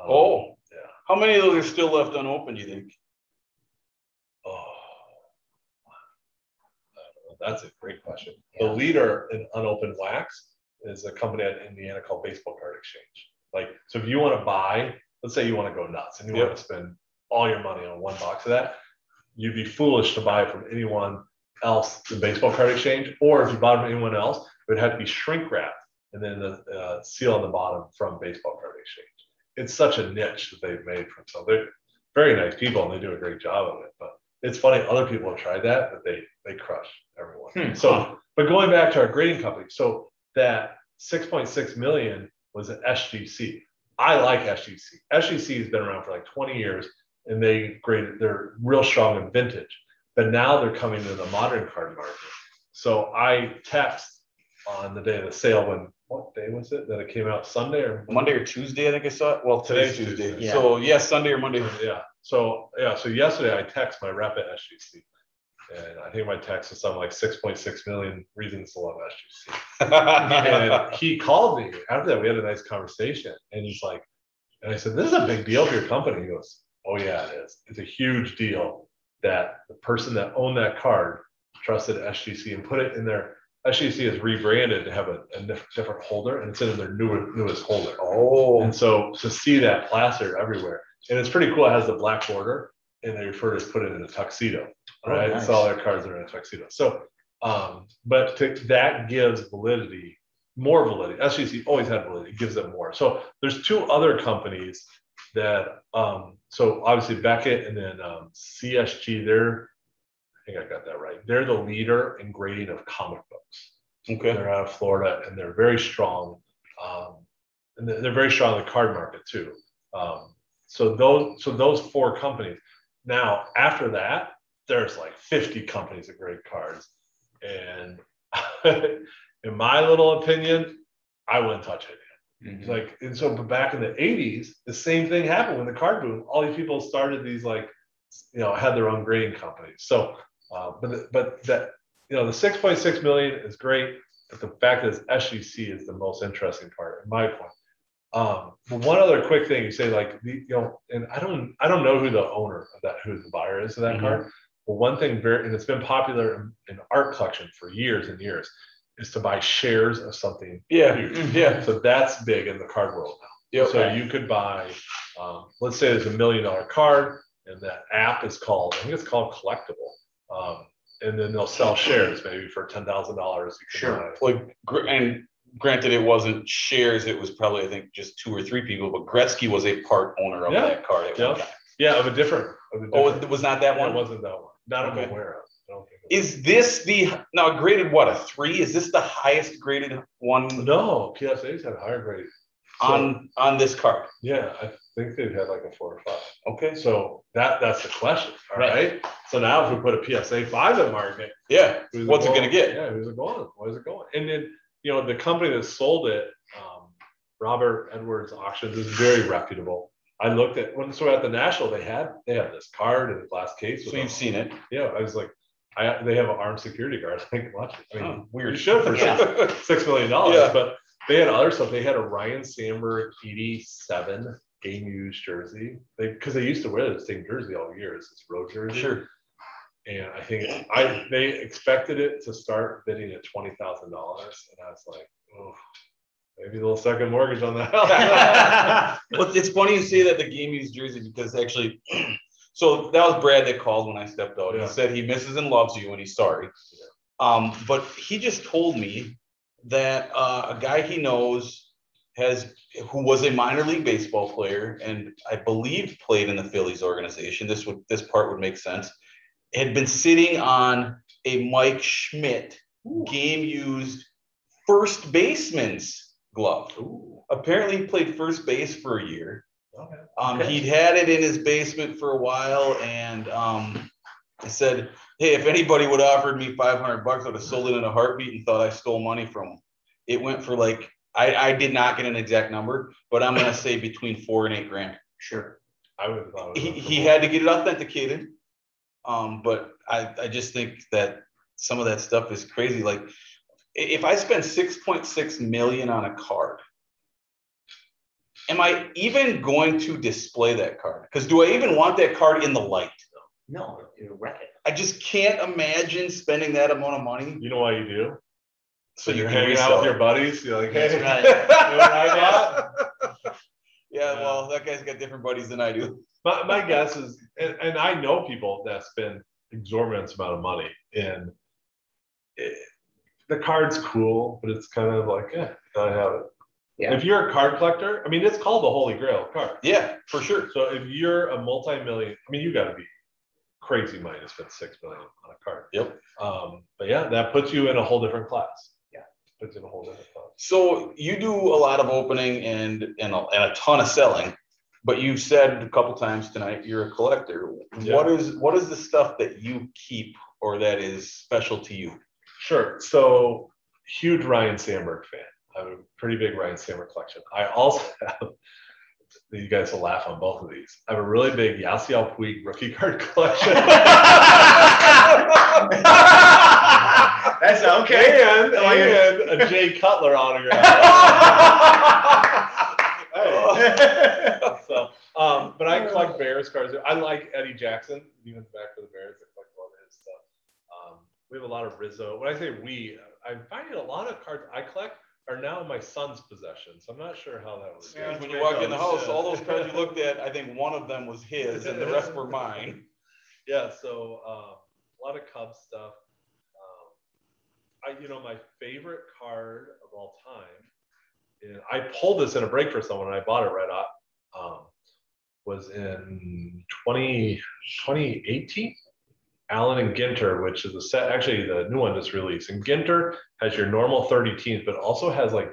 C: Um,
A: Oh.
C: yeah.
A: How many of those are still left unopened, you think?
C: Oh. I don't know. That's a great question.
B: Yeah.
C: The leader in unopened wax is a company out in Indiana called Baseball Card Exchange. Like, so if you want to buy, let's say you want to go nuts and you
A: Yep.
C: want to spend all your money on one box of that, you'd be foolish to buy it from anyone else, the baseball card exchange, or if you bought it from anyone else, it would have to be shrink wrapped and then the uh, seal on the bottom from baseball card exchange. It's such a niche that they've made for themselves. They're very nice people and they do a great job of it. But it's funny, other people have tried that, but they they crush everyone.
B: Hmm.
C: So, but going back to our grading company, so that 6.6 million was an SGC. I like SGC. SGC has been around for like 20 years and they graded, they're real strong in vintage, but now they're coming to the modern card market. So I text on the day of the sale when, what day was it that it came out? Sunday or?
A: Monday or Tuesday, I think I saw it. Well, today's
C: Today's
A: Tuesday.
C: Tuesday.
A: So yeah, Sunday or Monday.
C: Yeah. So, yeah. So yesterday I text my rep at SGC. And I think my text was something like 6.6 million reasons to love SGC. and he called me after that. We had a nice conversation, and he's like, and I said, "This is a big deal for your company." He goes, "Oh yeah, it is. It's a huge deal that the person that owned that card trusted SGC and put it in their SGC is rebranded to have a, a different holder, and it's in their new, newest holder.
A: oh,
C: And so to see that plastered everywhere, and it's pretty cool. It has the black border, and they refer to put it in a tuxedo,
B: Oh,
C: right?
B: nice.
C: So all their cards are in a tuxedo. So, um, but to, that gives validity, more validity. SGC always had validity, it gives them more. So there's two other companies that, um, so obviously Beckett and then um, CSG. They're, I think I got that right. They're the leader in grading of comic books.
A: okay.
C: They're out of Florida and they're very strong. Um, and they're they're very strong in the card market too. Um, so those, so those four companies. Now after that, there's like 50 companies that grade cards, and in my little opinion, I wouldn't touch it.
A: Mhm.
C: Like, and so, but back in the 80s, the same thing happened when the card boom. All these people started these like, you know, had their own grading companies. So, uh, but but that you know, the 6.6 million is great, but the fact is SGC is the most interesting part, in my point. Um, but one other quick thing you say, like, the, you know, and I don't, I don't know who the owner of that, who the buyer is of that
A: Mhm.
C: card. But one thing very, and it's been popular in, in art collection for years and years, is to buy shares of something.
A: Yeah,
C: huge.
A: yeah.
C: So that's big in the card world now.
A: Yep.
C: So you could buy, um, let's say there's a million dollar card, and that app is called, I think it's called Collectable. Um, and then they'll sell shares maybe for ten thousand dollars.
B: Sure.
A: Like, and granted, it wasn't shares. It was probably, I think, just two or three people. But Gretzky was a part owner of
C: Yeah.
A: that card at
C: Yeah.
A: one time.
C: Yeah, of a different. Of a
A: Oh, it was not that
C: yeah, it
A: one.
C: wasn't that one. Not I'm aware of.
A: Is this the now graded what a three? Is this the highest graded one
C: No, PSA's had a higher grade. So,
A: on on this card?
C: yeah, I think they've had like a four or five.
A: Okay.
C: So that that's the question. All
A: Right.
C: right. So now if we put a PSA five in market,
A: Yeah. What's it
C: going?
A: gonna get?
C: Yeah, who's it going? Where's it going? And then, you know, the company that sold it, um, Robert Edwards Auctions is very reputable. I looked at when so at the national they had they had this card in a glass case.
A: So you've
C: a-
A: seen it.
C: Yeah, I was like, I they have an armed security guard. I can watch it. I mean,
A: Oh, weird.
C: should for
B: Yeah.
C: six, six million dollars.
A: Yeah.
C: But they had other stuff. They had a Ryne Sandberg '87 game used jersey. They because they used to wear the same jersey all year. It's this road jersey.
A: Sure.
C: And I think I they expected it to start bidding at twenty thousand dollars, and I was like, oh, maybe a little second mortgage on that.
A: Well, it's funny you say that the game used jersey because actually, so that was Brad that called when I stepped out.
C: Yeah.
A: He said he misses and loves you and he's sorry. Um, but he just told me that uh, a guy he knows has who was a minor league baseball player and I believe played in the Phillies organization. This would this part would make sense. Had been sitting on a Mike Schmidt game used first baseman's glove
C: Ooh,
A: apparently he played first base for a year. Um. He'd had it in his basement for a while, and um, I said, "Hey, if anybody would have offered me 500 bucks, I would have sold it in a heartbeat and thought I stole money from him." It went for like I, I did not get an exact number, but I'm gonna say between four and eight grand.
B: Sure.
C: I would have thought
A: He, he had to get it authenticated, um, but I, I just think that some of that stuff is crazy. Like if I spend 6.6 million on a card, am I even going to display that card? Because do I even want that card in the light?
B: No, you wreck it.
A: I just can't imagine spending that amount of money.
C: You know why you do?
A: So you
C: you're hanging out with
A: it.
C: your buddies. You're like, hey,
B: That's right.
C: you know what I got?
A: Yeah, well, that guy's got different buddies than I do.
C: My, my guess is, and, and I know people that spend exorbitant amount of money and it, the card's cool, but it's kind of like, yeah, I have it.
B: Yeah.
C: If you're a card collector, I mean, it's called the Holy Grail card.
A: Yeah, for sure.
C: So if you're a multi-million, I mean, you got to be crazy money to spend six million on a card.
A: Yep.
C: Um, but yeah, that puts you in a whole different class.
B: Yeah.
C: Puts you in a whole different class.
A: So you do a lot of opening and and a, and a ton of selling, but you've said a couple times tonight you're a collector.
C: Yeah.
A: What is what is the stuff that you keep or that is special to you?
C: Sure. So huge Ryne Sandberg fan. I have a pretty big Ryne Sandberg collection. I also have. You guys will laugh on both of these. I have a really big Yasiel Puig rookie card collection.
B: That's okay.
C: and,
B: it.
C: and a Jay Cutler autograph. So, um, but I collect Bears cards. I like Eddie Jackson. He went back for the Bears. I collect a lot of his stuff. Um, we have a lot of Rizzo. When I say we, I'm finding a lot of cards I collect are now in my son's possession. So I'm not sure how that was.
B: Yeah.
A: when you walk in the house, all those cards you looked at, I think one of them was his and the rest were mine.
C: Yeah, so uh, a lot of Cubs stuff. Um, I, you know, my favorite card of all time, and I pulled this in a break for someone, and I bought it right up. Um, was in 20, 2018. Allen and Ginter, which is a set, actually the new one just released. And Ginter has your normal 30 teams, but also has like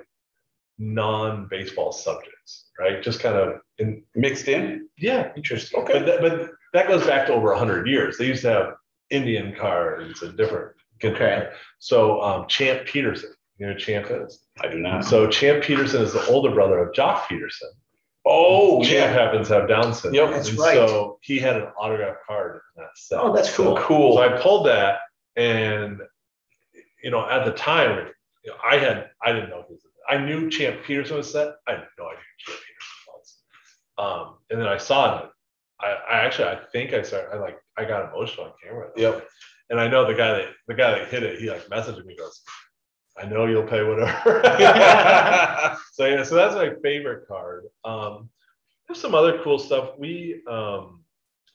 C: non-baseball subjects, right? Just kind of in
A: Mixed in?
C: yeah,
A: Interesting.
C: but that, but that goes back to over 100 years. They used to have Indian cards and different.
B: Okay.
C: So um, Champ Pederson, you know Champ is?
A: I do not.
C: So Champ Pederson is the older brother of Joc Pederson.
A: Oh,
C: Champ
A: yeah.
C: happens to have Down syndrome.
A: Yep.
B: That's
C: and
B: right.
C: So he had an autograph card in that set.
B: Oh, that's cool.
A: Cool.
C: So I pulled that, and you know, at the time, you know, I had I didn't know who I knew Champ Pederson was set. I had no idea who Champ Pederson was. Um, and then I saw it. I, I actually I think I started. I like I got emotional on camera.
A: Yep.
C: And I know the guy that the guy that hit it. He like messaged me goes, "I know you'll pay whatever." so yeah, so that's my favorite card. Um, there's some other cool stuff. We, um,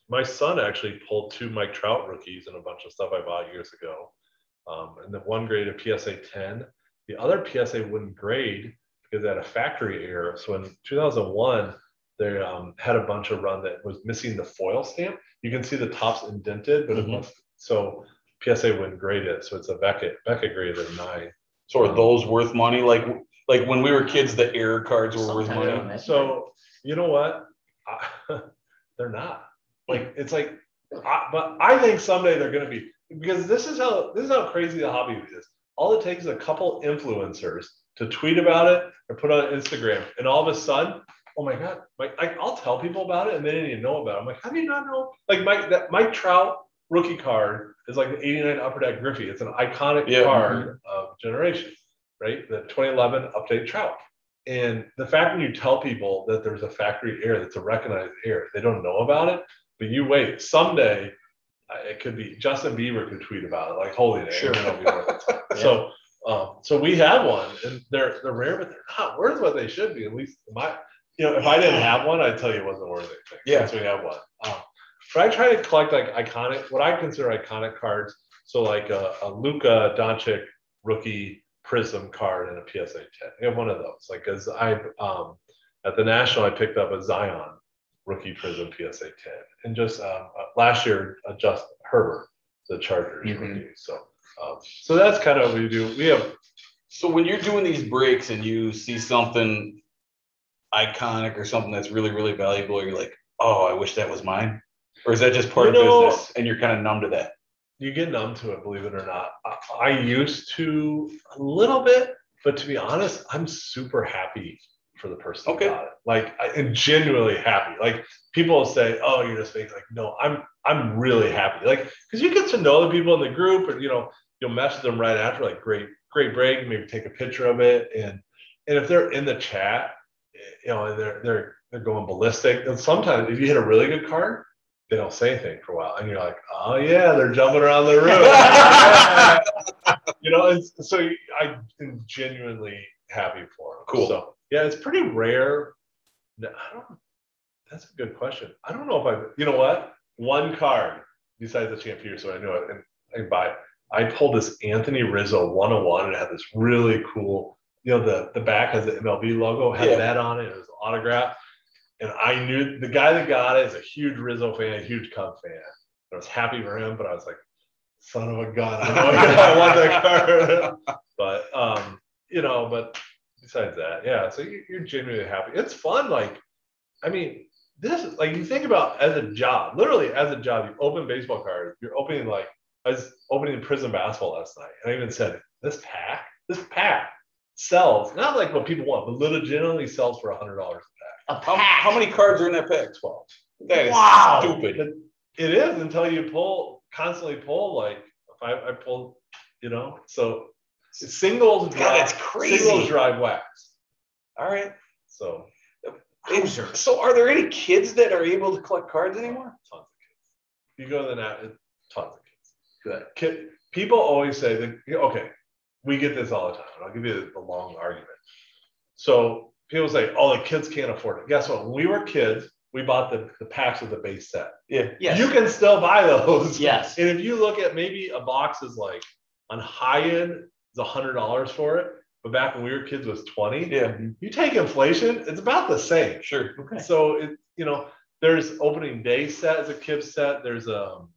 C: my son actually pulled two Mike Trout rookies and a bunch of stuff I bought years ago. Um, and the one grade a PSA 10, the other PSA wouldn't grade because they had a factory error. So in 2001, they um, had a bunch of run that was missing the foil stamp. You can see the Topps indented, but
A: Mhm.
C: it must, so PSA wouldn't grade it. So it's a Beckett, Beckett grade of nine.
A: So are those worth money? Like like when we were kids, the error cards were worth money.
C: So you know what? I, they're not. Like it's like, I, but I think someday they're going to be because this is how this is how crazy the hobby is. All it takes is a couple influencers to tweet about it or put on Instagram, and all of a sudden, oh my god, like I, I'll tell people about it and they didn't even know about it. I'm like, how do you not know? Like Mike that Mike Trout rookie card is like the 89 Upper Deck Griffey. It's an iconic
A: Yeah.
C: card of generation, right? The 2011 update Trout. And the fact when you tell people that there's a factory error that's a recognized error, they don't know about it. But you wait, someday uh, it could be Justin Bieber could tweet about it, like holy day.
A: Sure.
C: it'll be worth its time. So, um, so we have one, and they're they're rare, but they're not worth what they should be. At least my, you know, if I didn't have one, I'd tell you it wasn't worth anything.
A: Yeah.
C: So we have one. Um, but I try to collect like iconic, what I consider iconic cards. So like a, a Luka Doncic rookie Prizm card and a PSA 10. I have one of those. Like as I um, at the national, I picked up a Zion rookie Prizm PSA 10, and just um, uh, last year, uh, just Herbert, the Chargers
B: Mhm.
C: rookie. So, um, so that's kind of what we do. We have
A: So when you're doing these breaks and you see something iconic or something that's really, really valuable, you're like, oh, I wish that was mine. Or is that just part
C: You
A: of
C: know-
A: business and you're kind of numb to that?
C: you get numb to it, believe it or not. I, I used to a little bit, but to be honest, I'm super happy for the person
A: Okay.
C: got it. Like I am genuinely happy. Like people will say, "Oh, you're just fake." Like, no, I'm I'm really happy. Like because you get to know the people in the group, and you know you'll message them right after, like, "Great, great break." Maybe take a picture of it, and and if they're in the chat, eh, you know, and they're they're they're going ballistic. And sometimes if you hit a really good card, they don't say anything for a while, and you're like, "Oh yeah, they're jumping around the room." you know, and so I am genuinely happy for them.
A: Cool.
C: So yeah, it's pretty rare. No, I don't. That's a good question. I don't know if I. You know what? One card besides the champ here, so I know it, and I can buy it. I pulled this Anthony Rizzo 101 and it had this really cool, you know, the, the back has the MLB logo, had
A: Yeah.
C: that on it, it was autographed. And I knew the guy that got it is a huge Rizzo fan, a huge Cub fan. I was happy for him, but I was like, son of a gun, I I want that card. but um, you know, but besides that, yeah, so you- you're genuinely happy. It's fun, like, I mean, this is like you think about as a job, literally as a job, you open baseball cards, you're opening like I was opening Prizm basketball last night. And I even said, this pack, this pack sells, not like what people want, but legitimately sells for a hundred dollars
B: A
A: How,
B: pack.
A: how many cards are in that pack? 12. That is
B: Wow.
A: stupid.
C: It is until you pull constantly pull like if I, I pull, you know, so singles
A: God,
C: drive,
A: that's crazy.
C: singles drive wax.
A: All right.
C: So
A: It's- so are there any kids that are able to collect cards anymore?
C: tons of kids. You go to the net, tons of kids.
B: Good.
C: Kid, people always say that okay, we get this all the time. and I'll give you the long argument. So people say, oh, the kids can't afford it. Guess what? When we were kids, we bought the, the packs with the base set.
A: Yeah.
B: Yes.
C: You can still buy those.
B: Yes.
C: And if you look at maybe a box is like on high end, it's a hundred dollars for it. But back when we were kids it was 20.
A: Yeah.
C: You take inflation, it's about the same.
A: Sure.
B: Okay.
C: So it, you know, there's opening day set as a kid set. There's um,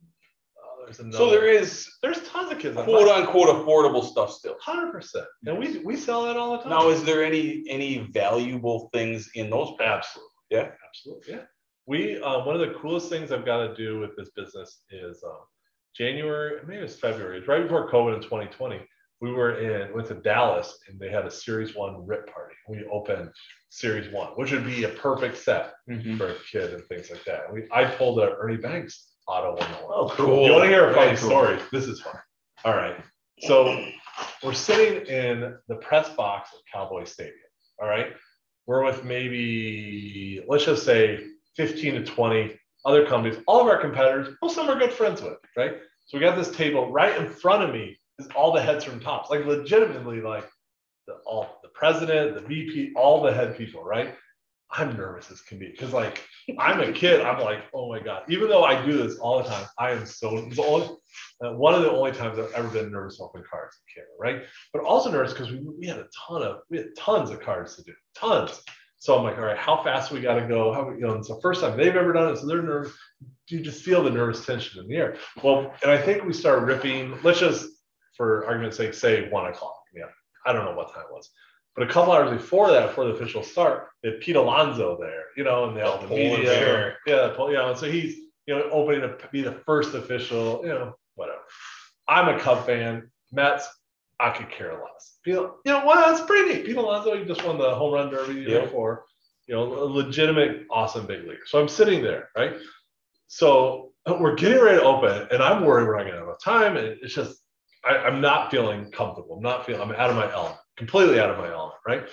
C: there's another.
A: So there is
C: There's tons of kids.
A: quote unquote affordable stuff still.
C: Hundred percent, and we we sell that all the time.
A: Now, is there any any valuable things in those
C: absolutely,
A: Yeah.
C: absolutely, yeah. We uh, one of the coolest things I've got to do with this business is um, January, maybe it's February. It's right before COVID in 2020. We were in went to Dallas and they had a Series One rip party. We opened Series One, which would be a perfect set
A: Mhm.
C: for a kid and things like that. We I pulled a Ernie Banks auto 101.
B: Oh,
A: Cool.
C: You want to hear a oh, funny
B: Very cool.
C: story? This is fun. All right. So we're sitting in the press box of Cowboy Stadium. All right. We're with maybe, let's just say 15 to 20 other companies, all of our competitors, most of them are good friends with, right? So we got this table right in front of me is all the heads from Topps, like legitimately like the all the president, the VP, all the head people, right? I'm nervous as can be because like I'm a kid. I'm like, oh my god. Even though I do this all the time, I am so. The only, uh, one of the only times I've ever been nervous opening cards in camera, right? But also nervous because we, we had a ton of we had tons of cards to do, tons. So I'm like, all right, how fast we got to go? How you know? It's the first time they've ever done it, so they're nervous. You just feel the nervous tension in the air. Well, and I think we start ripping. Let's just, for argument's sake, say one o'clock. Yeah, I don't know what time it was. But a couple hours before that, before the official start, they had Pete Alonso there, you know, and they all the media. Yeah, you know, so he's, you know, opening to be the first official, you know, whatever. I'm a Cub fan. Mets, I could care less. Pete, you know, well, that's pretty neat. Pete Alonso, he just won the home run derby the year before. You know, a legitimate, awesome big leaguer. So I'm sitting there, right? So we're getting ready to open, and I'm worried we're not going to have enough time. And it's just, I, I'm not feeling comfortable. I'm not feeling, I'm out of my element, completely out of my element, right?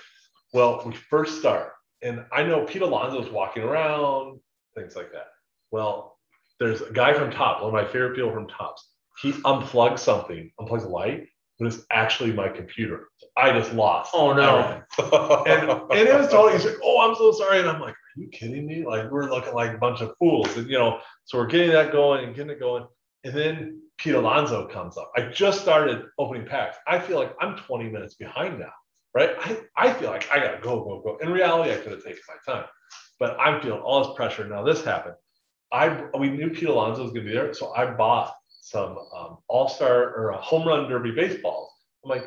C: Well, we first start, and I know Pete Alonso's walking around, things like that. Well, there's a guy from Topps, one of my favorite people from Topps. He unplugs something, unplugs a light, but it's actually my computer. I just lost.
B: Oh, no.
C: And, and it was totally, he's like, oh, I'm so sorry. And I'm like, are you kidding me? Like, we're looking like a bunch of fools. And, you know, so we're getting that going and getting it going. And then Pete Alonso comes up. I just started opening packs. I feel like I'm 20 minutes behind now, right? I, I feel like I got to go, go, go. In reality, I could have taken my time, but I'm feeling all this pressure. Now this happened. I we knew Pete Alonso was going to be there, so I bought some um, All Star or a home run derby baseballs. I'm like,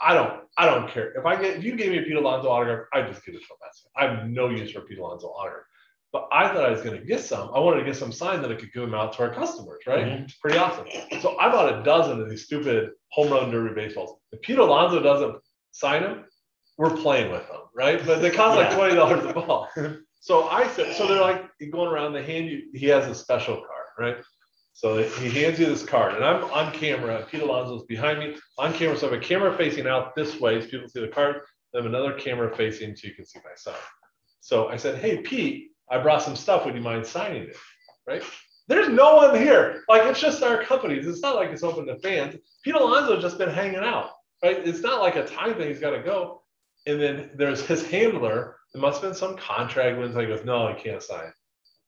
C: I don't, I don't care if I get if you gave me a Pete Alonso autograph, I just give it to it. I have no use for Pete Alonso autograph. But I thought I was going to get some. I wanted to get some sign that I could give them out to our customers, right? Mm-hmm. it's Pretty awesome. So I bought a dozen of these stupid home run derby baseballs. If Pete Alonso doesn't sign them, we're playing with them, right? But they cost like twenty dollars a ball. So I said, so they're like going around. They hand you. He has a special card, right? So he hands you this card, and I'm on camera. Pete Alonso's behind me on camera. So I have a camera facing out this way, so people see the card. I have another camera facing, so you can see my son. So I said, "Hey, Pete, I brought some stuff. Would you mind signing it?" Right? There's no one here. Like it's just our companies. It's not like it's open to fans. Pete Alonso's just been hanging out. Right? It's not like a time thing. He's got to go. And then there's his handler. There must have been some contract when he goes, "No, I can't sign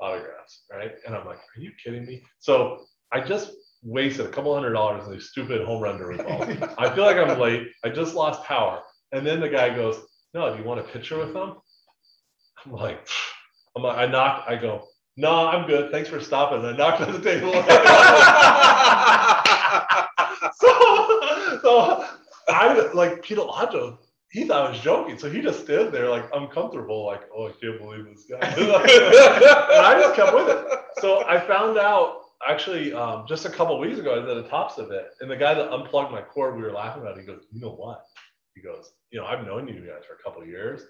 C: autographs." Right? And I'm like, "Are you kidding me?" So I just wasted a couple hundred dollars on these stupid home run derby balls. I feel like I'm late. I just lost power. And then the guy goes, No, do you want a picture with them? I'm like, I'm like, I knock, I go, No, I'm good. Thanks for stopping. I knocked on the table. so, so I like Peter Alonso, he thought I was joking. So he just stood there like uncomfortable, like, oh, I can't believe this guy. and I just kept with it. So I found out actually um, just a couple weeks ago, I at the tops of it. And the guy that unplugged my cord, we were laughing about it. He goes, you know what? He goes, you know, I've known you guys for a couple of years.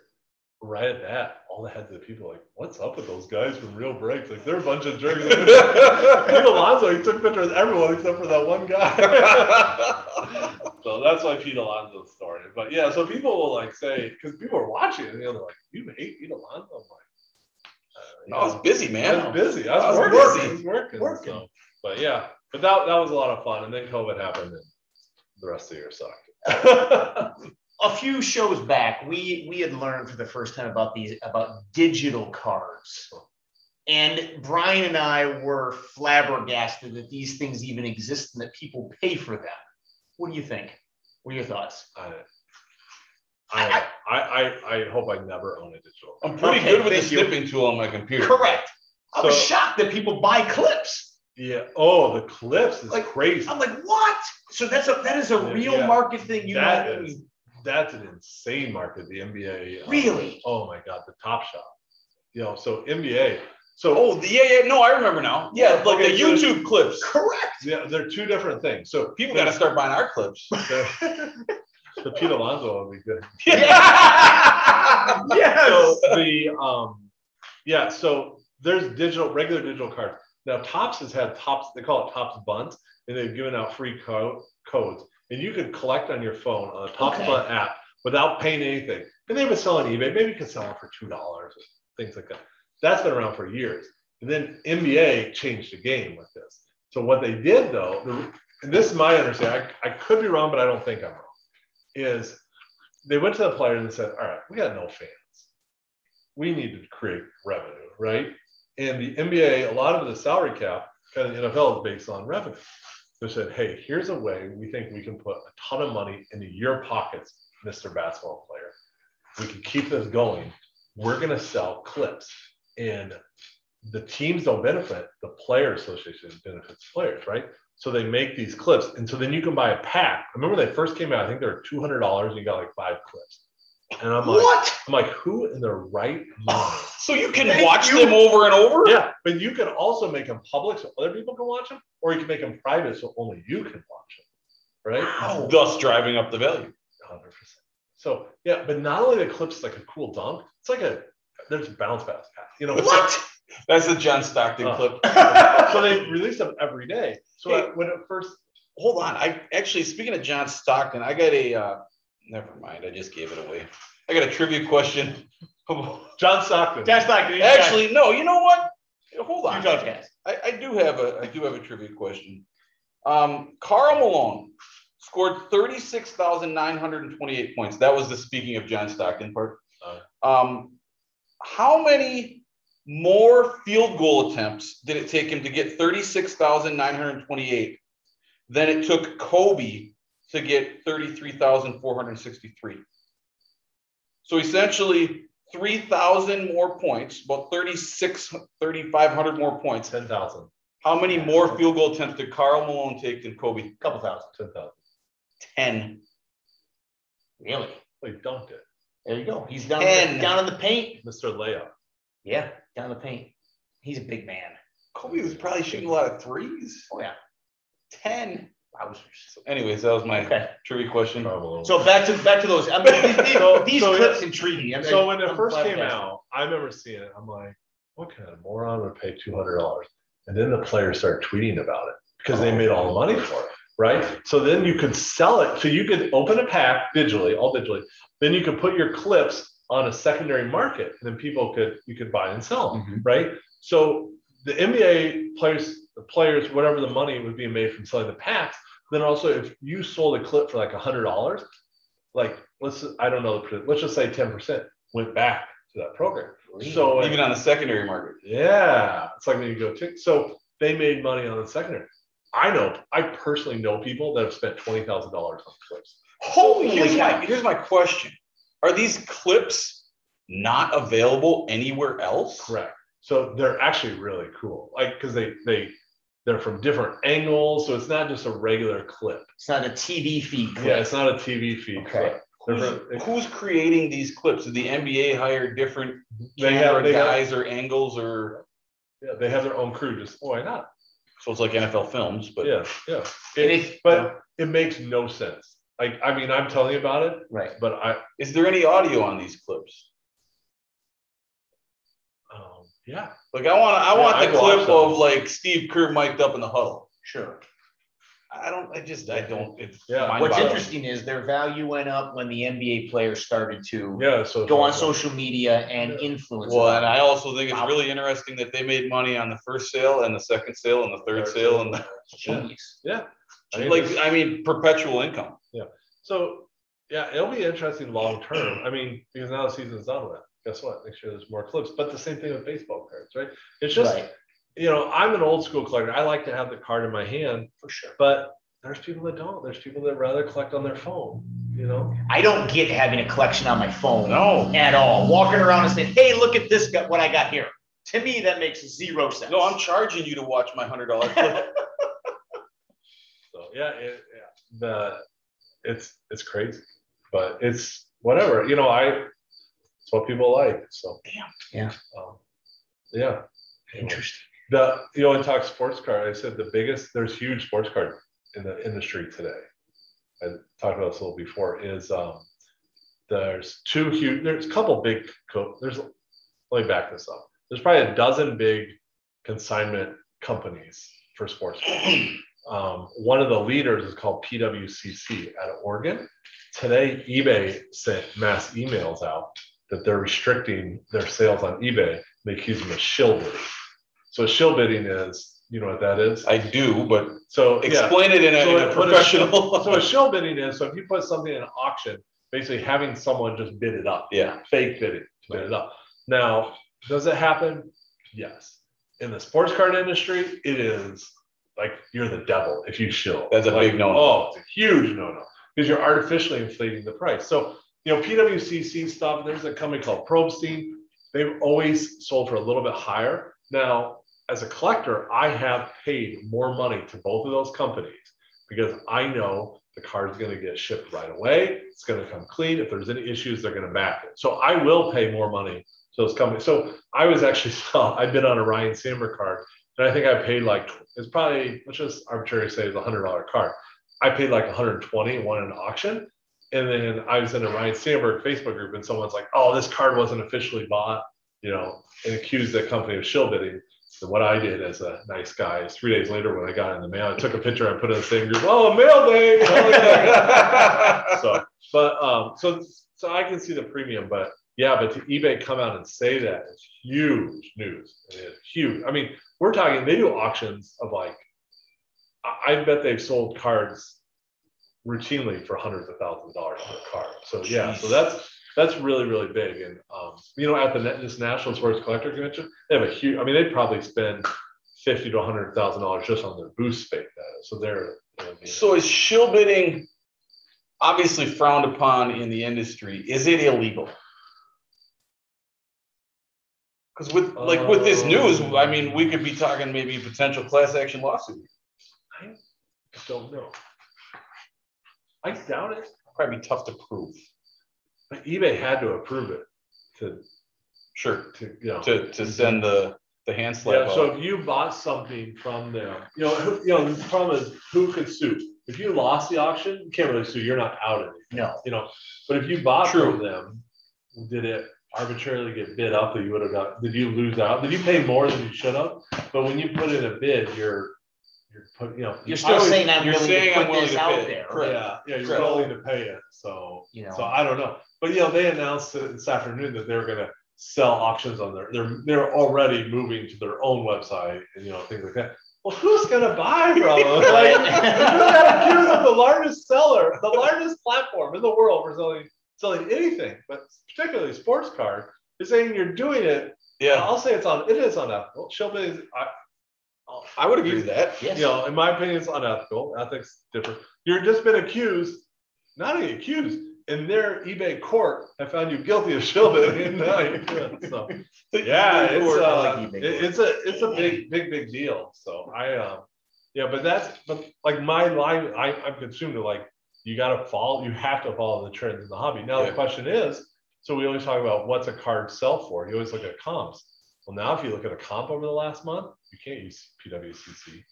C: Right at that, all the heads of the people like, what's up with those guys from Real Breaks? Like they're a bunch of jerks. Pete Alonso, he took pictures of everyone except for that one guy. so that's why Pete Alonso started. But yeah, so people will like say, because people are watching and you know, they're like, you hate Pete Alonso? I'm like, uh,
A: I was busy, man.
C: I was busy. I was,
A: I was
C: working.
A: busy.
C: I was working.
B: Working.
C: So, but yeah, but that, that was a lot of fun. And then COVID happened and the rest of the year sucked.
B: a few shows back, we we had learned for the first time about these about digital cards. And Brian and I were flabbergasted that these things even exist and that people pay for them. What do you think? What are your thoughts?
C: I, I, I, I, I hope I never own a digital.
A: I'm pretty
B: Okay,
A: good with the
B: thank you.
A: snipping tool on my computer.
B: Correct. I was
C: So-
B: shocked that people buy clips.
C: Yeah. Oh, the clips is
B: Like,
C: crazy.
B: I'm like, what? So that's a that is a
C: Yeah,
B: real
C: yeah.
B: market thing. You
C: That
B: know,
C: is- That's an insane market. The NBA. um,
B: Really?
C: Oh my God, the Top Shot. You know, so NBA. So
A: Oh, the- yeah, yeah. No, I remember now. Yeah, like
C: Okay,
A: the
C: so-
A: YouTube clips.
B: correct.
C: yeah, they're two different things. So
A: People got to start buying our clips.
C: the, the Pete Alonso would be good.
B: yeah Yes.
C: so the um yeah so there's digital regular digital cards now Topps has had Topps they call it Topps Bunt and they've given out free co- codes and you can collect on your phone on the Topps
B: Okay.
C: bunt app without paying anything and they've been selling ebay maybe you can sell them for two dollars things like that that's been around for years and then nba changed the game with this so what they did though the, and this is my understanding I, I could be wrong but i don't think i'm wrong is they went to the players and said, all right, we got no fans. We need to create revenue, right? And the NBA, a lot of the salary cap, kind of the NFL is based on revenue. They said, hey, here's a way we think we can put a ton of money into your pockets, Mr. Basketball player. We can keep this going. We're going to sell clips. And the teams don't benefit, the player association benefits players, right? So they make these clips. And so then you can buy a pack. I remember they first came out, I think they were $200 and you got like five clips. And I'm like,
B: what?
C: I'm like, who in their right mind?
A: So you can
B: Thank
A: watch
B: you.
A: them over and over.
C: yeah, but you can also make them public so other people can watch them, or you can make them private so only you can watch them, right?
B: Wow.
A: Thus driving up the value.
C: 100%. So yeah, but not only the clips like a cool dunk, it's like a there's bounce pass pass. You know,
B: What?
A: That's the John Stockton
C: Uh.
A: clip.
C: so they release them every day. So
A: Hey.
C: when it first
A: Hold on. I actually speaking of John Stockton, I got a. Uh, never mind. I just gave it away. I got a trivia question.
C: John Stockton.
B: Not good.
A: Actually, no. You know what? Hold on.
B: talk fast.
A: I, I do have a I do have a trivia question. Um, Karl Malone scored 36,928 points. That was the speaking of John Stockton part. Um, how many more field goal attempts did it take him to get 36,928 than it took Kobe to get 33,463? So essentially 3,000 more points, about 36, 3,500 more points.
C: ten thousand.
A: How many more field goal attempts did Karl Malone take than Kobe?
B: A couple thousand.
C: Ten thousand.
A: 10.
B: Really?
C: Well, he dunked it.
B: There you go. He's down
A: Ten.
B: down in the paint.
C: Mr. Layup.
B: Yeah, down in the paint. He's a big man.
A: Kobe was probably shooting a lot of threes.
B: Oh yeah.
A: 10.
B: Wowzers.
A: So anyways, that was my
B: Okay.
A: trivia question.
C: Karl
B: So back to back to those. I mean, these, these,
C: So-
B: these
C: so,
B: clips intrigue me. I'm-
C: So when it
B: I'm
C: first came
B: flabbergasted.
C: out, I remember seeing it. I'm like, what kind of moron would pay two hundred dollars? And then the players started tweeting about it because they made all the money for it, right? So then you could sell it. So you could open a pack digitally, all digitally. Then you could put your clips on a secondary market, and then people could you could buy and sell them,
A: Mhm.
C: right? So the NBA players, the players, whatever the money was being made from selling the packs. Then also, if you sold a clip for like a hundred dollars, like let's I don't know the let's just say ten percent went back to that program. So uh,
A: Even on the secondary market.
C: yeah, it's like when you go to so they made money on the secondary. I know, I personally know people that have spent twenty thousand dollars on clips.
A: Holy,
B: Holy
A: here's
B: cow.
A: my here's my question: Are these clips not available anywhere else?
C: Correct. So they're actually really cool, like because they they they're from different angles, so it's not just a regular clip.
B: It's not a TV feed.
C: Yeah, it's not a TV feed
B: Okay.
C: clip.
A: Who's,
C: from-
A: who's creating these clips? Did the NBA hire different
C: They
A: camera
C: have, they have,
A: guys or angles, or
C: yeah, they have their own crew. Just oh, why not?
A: so it's like NFL films? But
C: yeah, yeah. It-
B: if-
C: but it makes no sense. Like, I mean, I'm telling you about it,
B: Right.
C: but I,
A: is there any audio on these clips?
C: Yeah,
A: Like I want I
C: Yeah,
A: want
C: I'd
A: the
C: watch
A: clip of like Steve Kerr mic'd up in the huddle.
B: Sure.
A: I don't. I just. I don't. It's
C: Yeah.
B: What's interesting is their value went up when the NBA players started to
C: yeah. So
B: go on social media and influence.
A: Well,
B: it.
A: and I also think it's
B: Wow.
A: really interesting that they made money on the first sale and the second sale and the third sale and the,
B: Genius.
C: Yeah. I mean,
A: like I mean perpetual income. Yeah.
C: So yeah, it'll be interesting long term. I mean, because now the season's done with. Guess what? Next year there's more clips. But the same thing with baseball cards, right? It's just
B: right.
C: you know, I'm an old school collector. I like to have the card in my hand,
B: For sure.
C: but there's people that don't. There's people that rather collect on their phone. You know?
B: I don't get having a collection on my phone
A: No,
B: at all. Walking around and saying, "Hey, look at this! What I got here." To me, that makes zero sense.
A: no, I'm charging you to watch my hundred dollar clip.
C: So yeah, it, yeah, the it's it's crazy, but it's whatever. You know, I it's what people like. So
A: Damn.
B: Yeah.
C: um, yeah.
B: Interesting.
C: The you know, in talk sports car. I said the biggest. There's huge sports car in the industry today. I talked about this a little before. Is um, there's two huge. There's a couple big. Co- there's let me back this up. There's probably a dozen big consignment companies for sports. cards. Um, one of the leaders is called PWCC out of Oregon. Today, eBay sent mass emails out that they're restricting their sales on eBay. They accuse them of shill bidding. So shill bidding is, you know what that is?
A: I do, but
C: So yeah.
A: explain it in a,
C: So
A: in a
C: what a
A: professional.
C: So a shill bidding is so if you put something in an auction, basically having someone just bid it up,
A: yeah,
C: fake bidding to bid it up. Now, does it happen? Yes. In the sports card industry, it is like you're the devil if you shill.
A: That's a
C: Like,
A: big no-no.
C: Oh, it's a huge no-no because you're artificially inflating the price. So you know, PWCC stuff. There's a company called Probstein. They've always sold for a little bit higher. Now, as a collector, I have paid more money to both of those companies because I know the card's going to get shipped right away. It's going to come clean. If there's any issues, they're going to back it. So I will pay more money to those companies. So I was actually, I've been on a Ryne Sandberg card, and I think I paid like, it's probably, let's just arbitrarily say it's a $100 card. I paid like 120 and won an auction. And then I was in a Ryne Sandberg Facebook group, and someone's like, oh, this card wasn't officially bought, you know, and accused the company of shill bidding. So what I did as a nice guy is three days later when I got in the mail, I took a picture and put it in the same group. Oh, mail day! So, but um, so so I can see the premium, but yeah, but to eBay come out and say that is huge news. It's huge. I mean, we're talking. They do auctions of like, I bet they've sold cards routinely for hundreds of thousands of dollars per car. So yeah, so that's that's really really big. And um, you know, at the this National Sports Collector Convention, they have a huge. I mean, they probably spend fifty to hundred thousand dollars just on their booth space. So they're. you know,
A: So is shill bidding obviously frowned upon in the industry? Is it illegal? Because with like with this news, I mean, we could be talking maybe potential class action lawsuit.
C: I don't know. I doubt it.
A: Probably be tough to prove.
C: But eBay had to approve it to
A: Sure.
C: to you know.
A: To to send the the hand slap.
C: Yeah, so if you bought something from them, you know, who, you know, the problem is who could sue? If you lost the auction, you can't really sue. You're not out of it,
B: No.
C: you know. But if you bought from them, did it arbitrarily get bid up that you would have got? Did you lose out? Did you pay more than you should have? But when you put in a bid, you're you're put, you know,
B: You're
C: I
B: still saying I'm
A: you're
B: willing
A: saying
B: to
A: I'm
B: put
A: willing
B: this
A: to
B: out
A: pay.
B: there.
A: Correct.
C: Yeah, yeah, you're
A: Correct.
C: willing to pay it. So,
B: You know.
C: so I don't know. But you know, they announced it this afternoon that they were gonna sell auctions on their they're they're already moving to their own website and you know things like that. Well, who's gonna buy from them? Like, who's got accused of the largest seller, the largest platform in the world for selling selling anything, but particularly sports card, is saying you're doing it.
A: yeah.
C: I'll say it's on it is. Shilby is I
A: I would agree with that.
B: Yes.
C: You know, in my opinion, it's unethical. Ethics different. You're just been accused, not only accused, in their eBay court, have found you guilty of shilling. now you could. So yeah, it's
B: I
C: uh,
B: like
C: it- it's a it's a big big big deal. So I uh, yeah, but that's but like my line, I I'm consumed to like you got to follow, you have to follow the trends in the hobby. Now
A: Yeah.
C: the question is, so we always talk about what's a card sell for. You always look at comps. Well, now if you look at a comp over the last month, you can't use PWCC.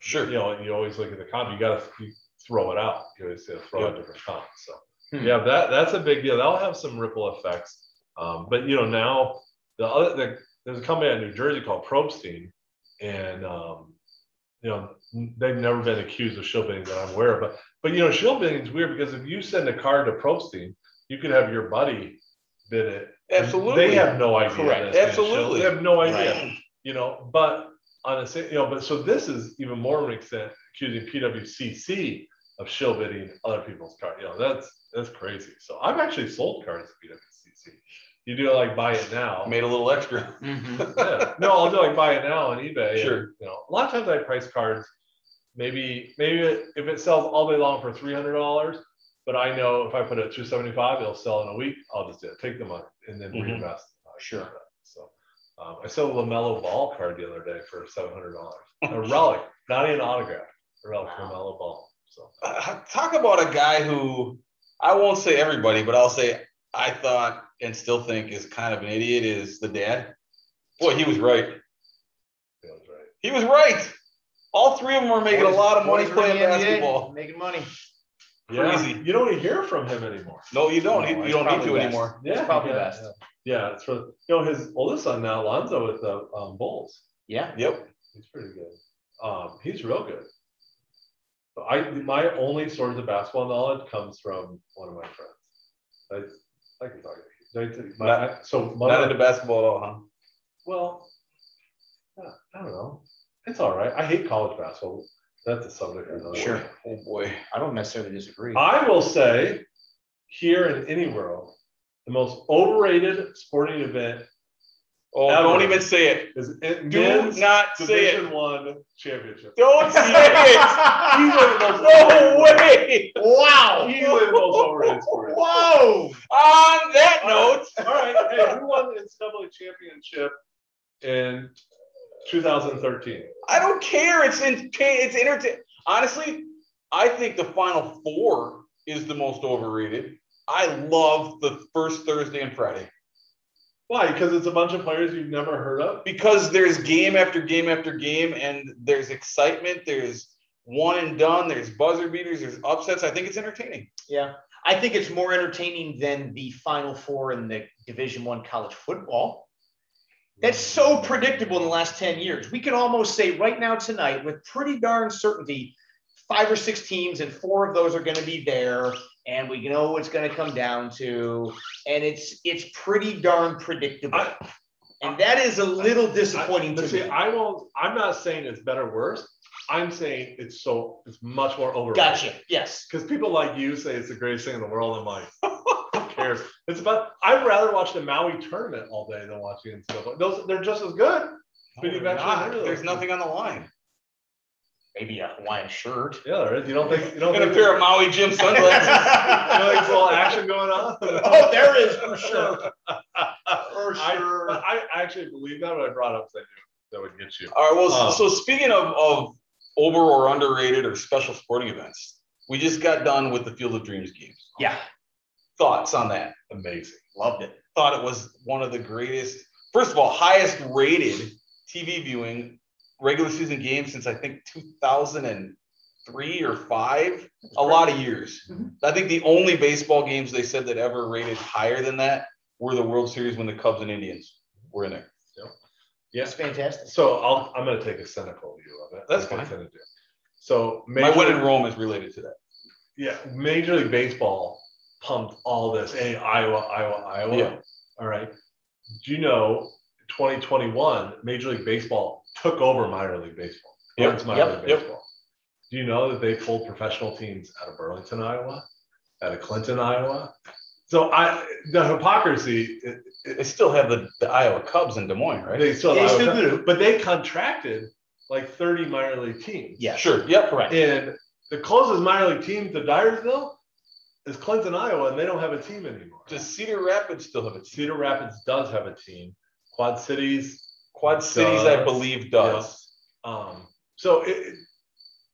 A: Sure.
C: You know, you always look at the comp. You got to throw it out. You always gotta throw out
A: Yeah.
C: different comp. So
B: Hmm.
C: yeah, that that's a big deal. That'll have some ripple effects. Um, but you know now the other the, there's a company out of New Jersey called Probstein, and um, you know they've never been accused of shill bidding that I'm aware of. But but you know shill bidding is weird because if you send a card to Probstein, you could have your buddy bid it.
A: Absolutely.
C: They have no idea.
B: Correct.
A: Absolutely.
C: They have no idea
A: Right.
C: you know, but on a you know, but so this is even more of an extent accusing PWCC of shill bidding other people's cards. You know, that's that's crazy. So I've actually sold cards to PWCC. You do like buy it now.
A: Made a little extra.
B: Mhm.
C: Yeah. No, I'll do like buy it now on eBay. and,
A: Sure.
C: you know, a lot of times I price cards. Maybe maybe if it sells all day long for three hundred dollars, but I know if I put it at two seventy five, it'll sell in a week. I'll just do it, take the money and then
A: Mhm.
C: reinvest.
B: Sure.
C: So um, I sold a LaMelo Ball card the other day for seven hundred dollars. A relic, not even an autograph. A relic
B: Wow.
C: LaMelo Ball. So
A: Uh, Talk about a guy who I won't say everybody, but I'll say I thought and still think is kind of an idiot is the dad. Boy, he was right.
C: feels right.
A: He was right. All three of them were making a lot of money
B: Boys are in
A: playing
B: the NBA,
A: basketball.
B: Making money.
C: Yeah,
A: Crazy.
C: you don't hear from him anymore.
A: No, you don't.
B: No,
A: you don't need to
B: best.
A: anymore.
B: It's probably
C: yeah,
B: best.
C: Yeah, yeah, it's for you know his oldest son now, Alonzo, with the um, Bulls.
B: Yeah.
A: Yep.
C: He's pretty good. Um, he's real good. But I my only source of basketball knowledge comes from one of my friends. I I can talk. to you. My-
A: Not-
C: so
A: Not
C: my,
A: into basketball at all, huh?
C: well, yeah, I don't know. It's all right. I hate college basketball. That's a subject. for another
B: Sure.
C: day.
A: Oh boy.
B: I don't necessarily disagree.
C: I will say, here in any world, the most overrated sporting event
A: Oh,
C: Ever.
A: don't even say it.
C: is it
A: Do not say
C: Division
A: it.
C: One championship.
A: Don't say it.
C: Easily the most
A: No way.
B: wow.
C: Easily the most overrated sport.
B: Whoa.
A: On that note,
C: All right, hey, who won the NCAA championship in 2013?
A: I don't care. It's in it's entertain. Honestly, I think the final four is the most overrated. I love the first Thursday and Friday
C: Why? Because it's a bunch of players you've never heard of.
A: because there's game after game after game, and there's excitement. There's one and done. There's buzzer beaters. There's upsets. I think it's entertaining.
B: Yeah. I think it's more entertaining than the final four in the Division One college football. That's so predictable in the last 10 years. We can almost say right now tonight with pretty darn certainty, five or six teams, and four of those are going to be there, and we know what's going to come down to, and it's it's pretty darn predictable.
C: I-
B: and that is a little disappointing
C: I,
B: to
C: see,
B: me.
C: I won't. I'm not saying it's better or worse. I'm saying it's so it's much more overrated.
B: Gotcha. Yes.
C: Because people like you say it's the greatest thing in the world. I'm like, who cares? It's about. I'd rather watch the Maui tournament all day than watch the NCAA. Those they're just as good. But you've actually
A: God,
C: heard of
A: there's nothing on the line.
B: Maybe a Hawaiian shirt.
C: Yeah, there is. You don't think you don't
A: And a
C: think
A: pair of Maui Jim sunglasses.
C: you don't there's a little action going on?
B: Oh, there is for sure. For
C: I,
B: sure.
C: but I actually believe that, but I brought up that that would get you.
A: All right. Well,
C: Um,
A: so speaking of, of over or underrated or special sporting events, we just got done with the Field of Dreams games.
B: Yeah.
A: Thoughts on that?
C: Amazing.
B: Loved it.
A: Thought it was one of the greatest, first of all, highest rated TV viewing regular season games since I think 2003 or five. A lot of years.
B: Mhm.
A: I think the only baseball games they said that ever rated higher than that were the World Series when the Cubs and Indians were in there.
B: It's fantastic.
C: So I'll, I'm going to take a cynical view of it.
A: That's
C: like I
A: fine.
C: tend to do. So
A: My
C: Major
A: win in Rome is related to that.
C: Yeah, Major League Baseball pumped all this. Hey, Iowa, Iowa, Iowa.
A: Yeah.
C: All right. Do you know 2021 Major League Baseball took over minor league baseball?
A: Yep,
C: Owns minor
B: yep,
C: league
A: yep.
C: baseball. Do you know that they pulled professional teams out of Burlington, Iowa, out of Clinton, Iowa? So I, the hypocrisy, it, it,
A: They still have the, the Iowa Cubs in Des Moines, right?
C: they still,
B: They
C: Iowa-
B: still do.
C: but they contracted like 30 minor league teams.
B: Yeah.
A: Sure. Yep.
B: Correct.
C: And the closest minor league team to Dyersville is Clinton, Iowa, and they don't have a team anymore.
A: Does Cedar Rapids still have a team?
C: Cedar Rapids does have a team. Quad Cities
A: Quad Cities, I believe, does.
C: Um, so it, it-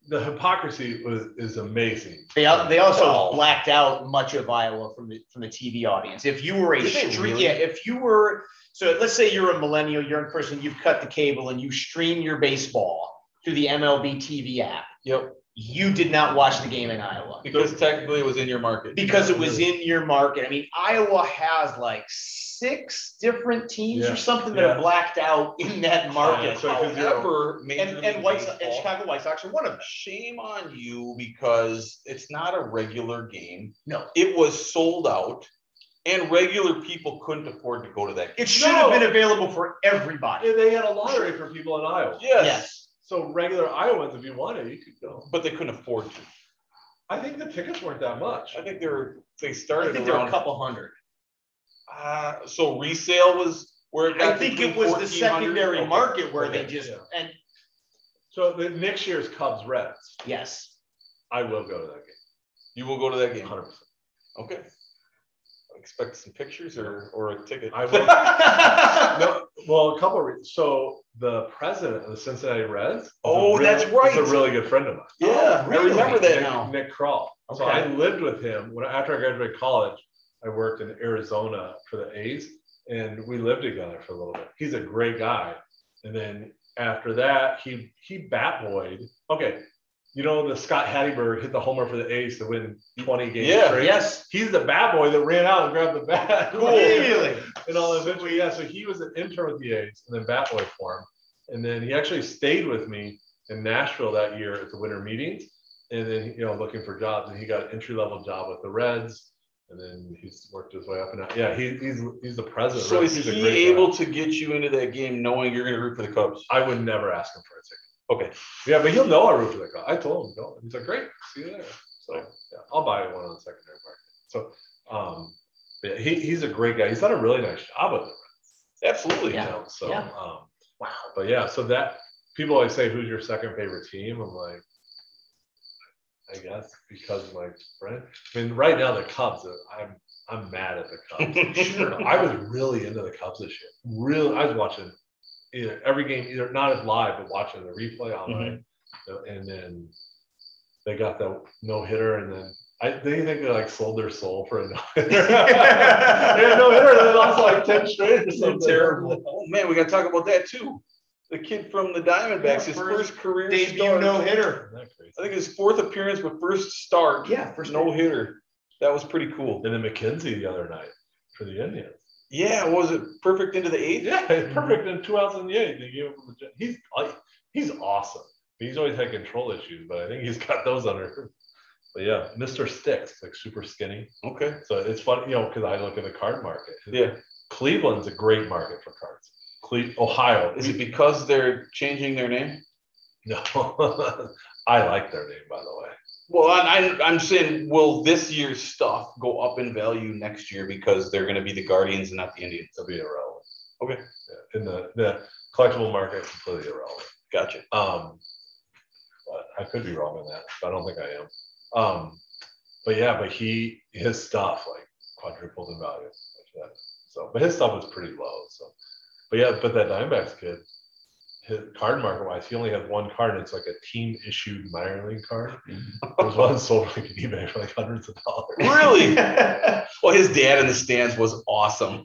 C: the hypocrisy was is amazing.
B: They, they also
A: Wow.
B: blacked out much of Iowa from the from the TV audience. If you were a
A: Did
B: street,
A: really?
B: yeah, if you were so let's say you're a millennial, you're in person, you've cut the cable and you stream your baseball through the MLB TV app.
A: Yep.
B: You did not watch the game in Iowa
A: Because technically it was in your market.
B: because it was in your market. I mean, Iowa has like six different teams
C: Yeah.
B: or something that
C: Yeah.
B: are blacked out in that market.
C: so 'cause you're-
A: However, Major
B: and
A: League
B: and White Sox, and Chicago White Sox are one of them.
A: Shame on you because it's not a regular game.
B: No.
A: It was sold out and regular people couldn't afford to go to that game.
B: It should have been available for everybody.
C: And they had a lottery for people in Iowa.
A: Yes,
B: Yes.
C: So regular Iowans, if you wanted, you could go.
A: but they couldn't afford to.
C: I think the tickets weren't that much.
A: I think they were, they
B: I
A: started
B: think there were a couple hundred.
A: Uh, so resale was where it
B: I think it was the secondary
A: Okay.
B: market where they
C: Okay,
B: just,
C: yeah.
B: and
C: So the next year's Cubs Reds,
B: yes.
C: I will go to that game.
A: You will go to that game.
C: 100%.
A: Okay. Expect some pictures or, or a ticket.
C: I will. No, well, a couple of reasons. So the president of the Cincinnati Reds.
A: Oh,
C: really-
A: that's right.
C: is a really good friend of mine.
A: Yeah,
B: Oh,
A: I remember that
C: Nick,
A: now.
C: Nick Krall. So I lived with him when after I graduated college. I worked in Arizona for the A's, and we lived together for a little bit. He's a great guy. And then after that, he he bat boyed. Okay, you know the Scott Hatteberg hit the homer for the A's to win 20 games
A: Yeah,
C: straight.
B: Yes.
C: He's the bat boy that ran out and grabbed the bat.
B: Really?
C: and all eventually, yeah. So he was an intern with the A's and then bat boy for him. And then he actually stayed with me in Nashville that year at the winter meetings. And then, you know, looking for jobs. And he got an entry level job with the Reds. And then he's worked his way up and out. Yeah, he, he's he's the president.
A: So
C: right?
A: is
C: He's a
A: he
C: great guy.
A: able to get you into that game knowing you're gonna root for the Cubs?
C: I would never ask him for a ticket.
A: Okay.
C: Yeah, but he'll know I root for the Cubs. I told him, no. He's like, great, see you there. So yeah, I'll buy one on the secondary market. So um, yeah, he, he's a great guy. He's done a really nice job with it.
A: Absolutely.
C: You
B: Yeah.
C: know, so
B: Yeah.
C: um,
B: Wow.
C: but yeah, so that people always say, who's your second favorite team? I'm like, I guess because of my friend. I mean, right now the Cubs. I'm I'm mad at the Cubs. sure, I was really into the Cubs this year. Really, I was watching either every game, either not as live, but watching the replay online. Mm-hmm. And then they got the no hitter, and then I they think they like sold their soul for a no hitter. yeah, no hitter, and then lost like ten straight or something.
A: Terrible. Oh man, we gotta talk about that too. The kid from the Diamondbacks,
B: Yeah,
A: his
B: first
A: first career
B: Debut
A: start.
B: no hitter.
C: Isn't that crazy?
A: I think his fourth appearance, but first start.
B: Yeah, first
A: no hitter. That was pretty cool.
C: And then McKenzie the other night for the Indians.
A: Yeah, was it perfect into the eighth?
C: Yeah, perfect in two outs in the eighth. They gave him the- He's he's awesome. He's always had control issues, but I think he's got those under. But yeah, Mr. Sticks, like super skinny.
A: Okay.
C: So it's funny, you know, because I look at the card market.
A: Yeah.
C: Cleveland's a great market for cards. Cle- Ohio
A: Is it because they're changing their name?
C: No, I like their name, by the way.
A: Well, I, I, I'm saying, will this year's stuff go up in value next year because they're going to be the Guardians and not the Indians?
C: It'll be irrelevant.
A: Okay.
C: Yeah, in the the collectible market, completely irrelevant.
A: Gotcha.
C: Um, but I could be wrong on that, but I don't think I am. Um, but yeah, but he his stuff like quadrupled in value. Like that. So, but his stuff was pretty low. So, but yeah, but that Diamondbacks kid, his card market wise, he only has one card. And it's like a team issued minor league card. There's one sold like an eBay for like hundreds of dollars.
A: Really? well, his dad in the stands was awesome.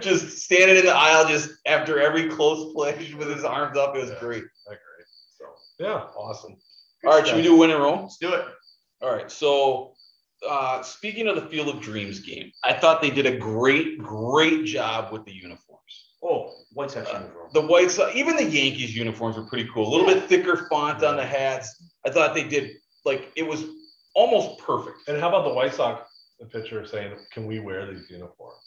A: Just standing in the aisle, just after every close play with his arms up. It was
C: Yeah.
A: great.
C: Great. So yeah,
A: Awesome. All right, should we do When in Rome?
B: Let's do it.
A: All right. So, uh, speaking of the Field of Dreams game, I thought they did a great, great job with the uniforms.
B: Oh, White Sox uniform.
A: The White Sox, even the Yankees uniforms were pretty cool. A little bit thicker font on the hats. I thought they did like it was almost perfect.
C: and how about the White Sox the pitcher saying, "Can we wear these uniforms?"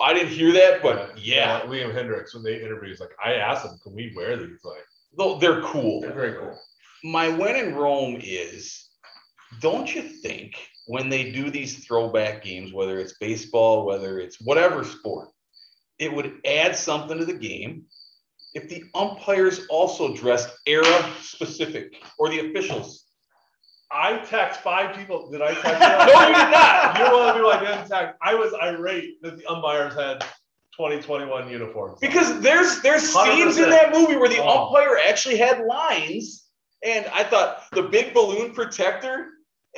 A: I didn't hear that, but yeah,
C: Uh, Liam Hendriks when they interviewed, he's like, I asked him, "Can we wear these?" Like,
A: though they're cool.
B: They're very cool.
A: My When in Rome is, don't you think when they do these throwback games, whether it's baseball, whether it's whatever sport, it would add something to the game. if the umpires also dressed era specific or the officials?
C: I text five people. Did I text?
A: No, you did not.
C: You're one of the people I didn't text. I was irate that the umpires had 2021 uniforms.
A: Because there's there's scenes in that movie where the
C: Oh.
A: umpire actually had lines, and I thought the big balloon protector,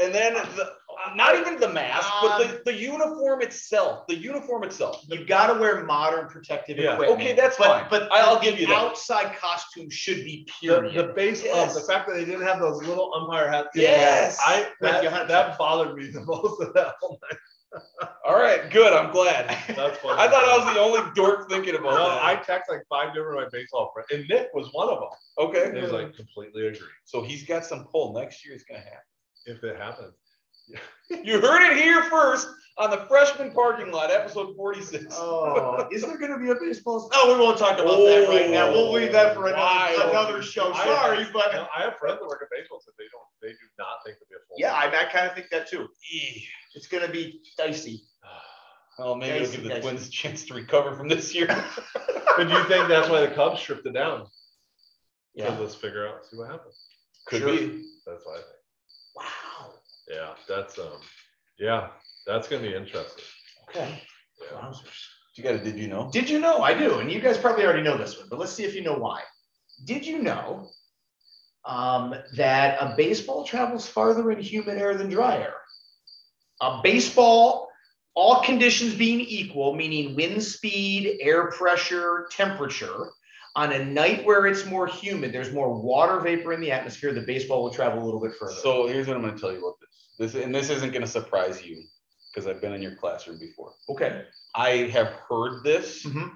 A: and then the not even the mask, but the, um, the uniform itself. The uniform itself.
B: You got to wear modern protective
C: Yeah.
B: equipment.
A: Okay, that's
B: but,
A: fine.
B: But
A: I'll
B: the
A: give you that.
B: outside costume should be
C: the,
B: period.
C: Um, the base
A: Yes.
C: of the fact that they didn't have those little umpire hats.
A: Yes.
C: I
B: With
C: that, that bothered me the most of that whole night.
A: All right, good. I'm glad.
C: That's funny.
A: I thought I was the only dork thinking about
C: No,
A: that.
C: I text like five different my baseball friends, and Nick was one of them.
A: okay.
C: He was like completely agree
A: so he's got some pull. Next year it's gonna happen.
C: if it happens.
A: You heard it here first on the freshman parking lot, episode 46.
B: Oh, is there going to be a baseball? Season? Oh, we won't talk about that right oh, now. We'll leave that for another, another show.
C: I-
B: Sorry, but
C: No, I have friends that work at baseball that they don't, they do not think it'll be a full.
B: yeah, I, I kind of think that too. It's going to be dicey.
A: Well, maybe it'll give the. Twins a chance to recover from this year.
C: But do you think that's why the Cubs stripped it down?
B: Yeah.
C: So let's figure out, see what happens.
A: Could
B: Sure.
A: be.
C: That's what I think.
B: Wow.
C: Yeah, that's um, yeah, that's gonna be interesting.
B: Okay.
C: Yeah.
B: Wowzers.
A: You got to did you know?
B: Did you know? I do, and you guys probably already know this one, but let's see if you know why. Did you know um, that a baseball travels farther in humid air than dry air? A baseball, all conditions being equal, meaning wind speed, air pressure, temperature, on a night where it's more humid, there's more water vapor in the atmosphere, the baseball will travel a little bit further.
A: So here's what I'm going to tell you about this. This and this isn't going to surprise you because I've been in your classroom before.
B: okay.
A: I have heard this,
B: Mhm.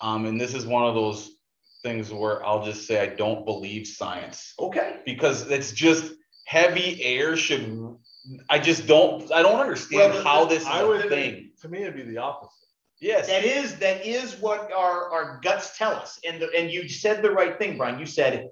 A: um, and this is one of those things where I'll just say I don't believe science
B: Okay.
A: because it's just heavy air should. I just don't. I don't understand
C: Well,
A: how this is
C: I
A: a
C: would
A: thing.
C: To me, it'd be the opposite.
A: Yes.
B: That is that is what our, our guts tell us. And the, and you said the right thing, Brian. You said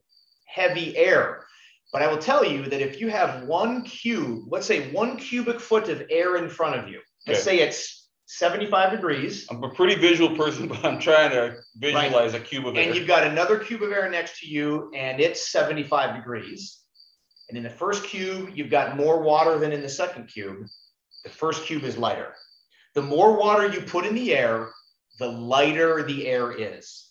B: heavy air. But I will tell you that if you have one cube, let's say one cubic foot of air in front of you, let's say it's 75 degrees,
A: I'm a pretty visual person, but I'm trying to visualize a cube of air.
B: and you've got another cube of air next to you, and it's 75 degrees. And in the first cube, you've got more water than in the second cube. The first cube is lighter. The more water you put in the air, the lighter the air is.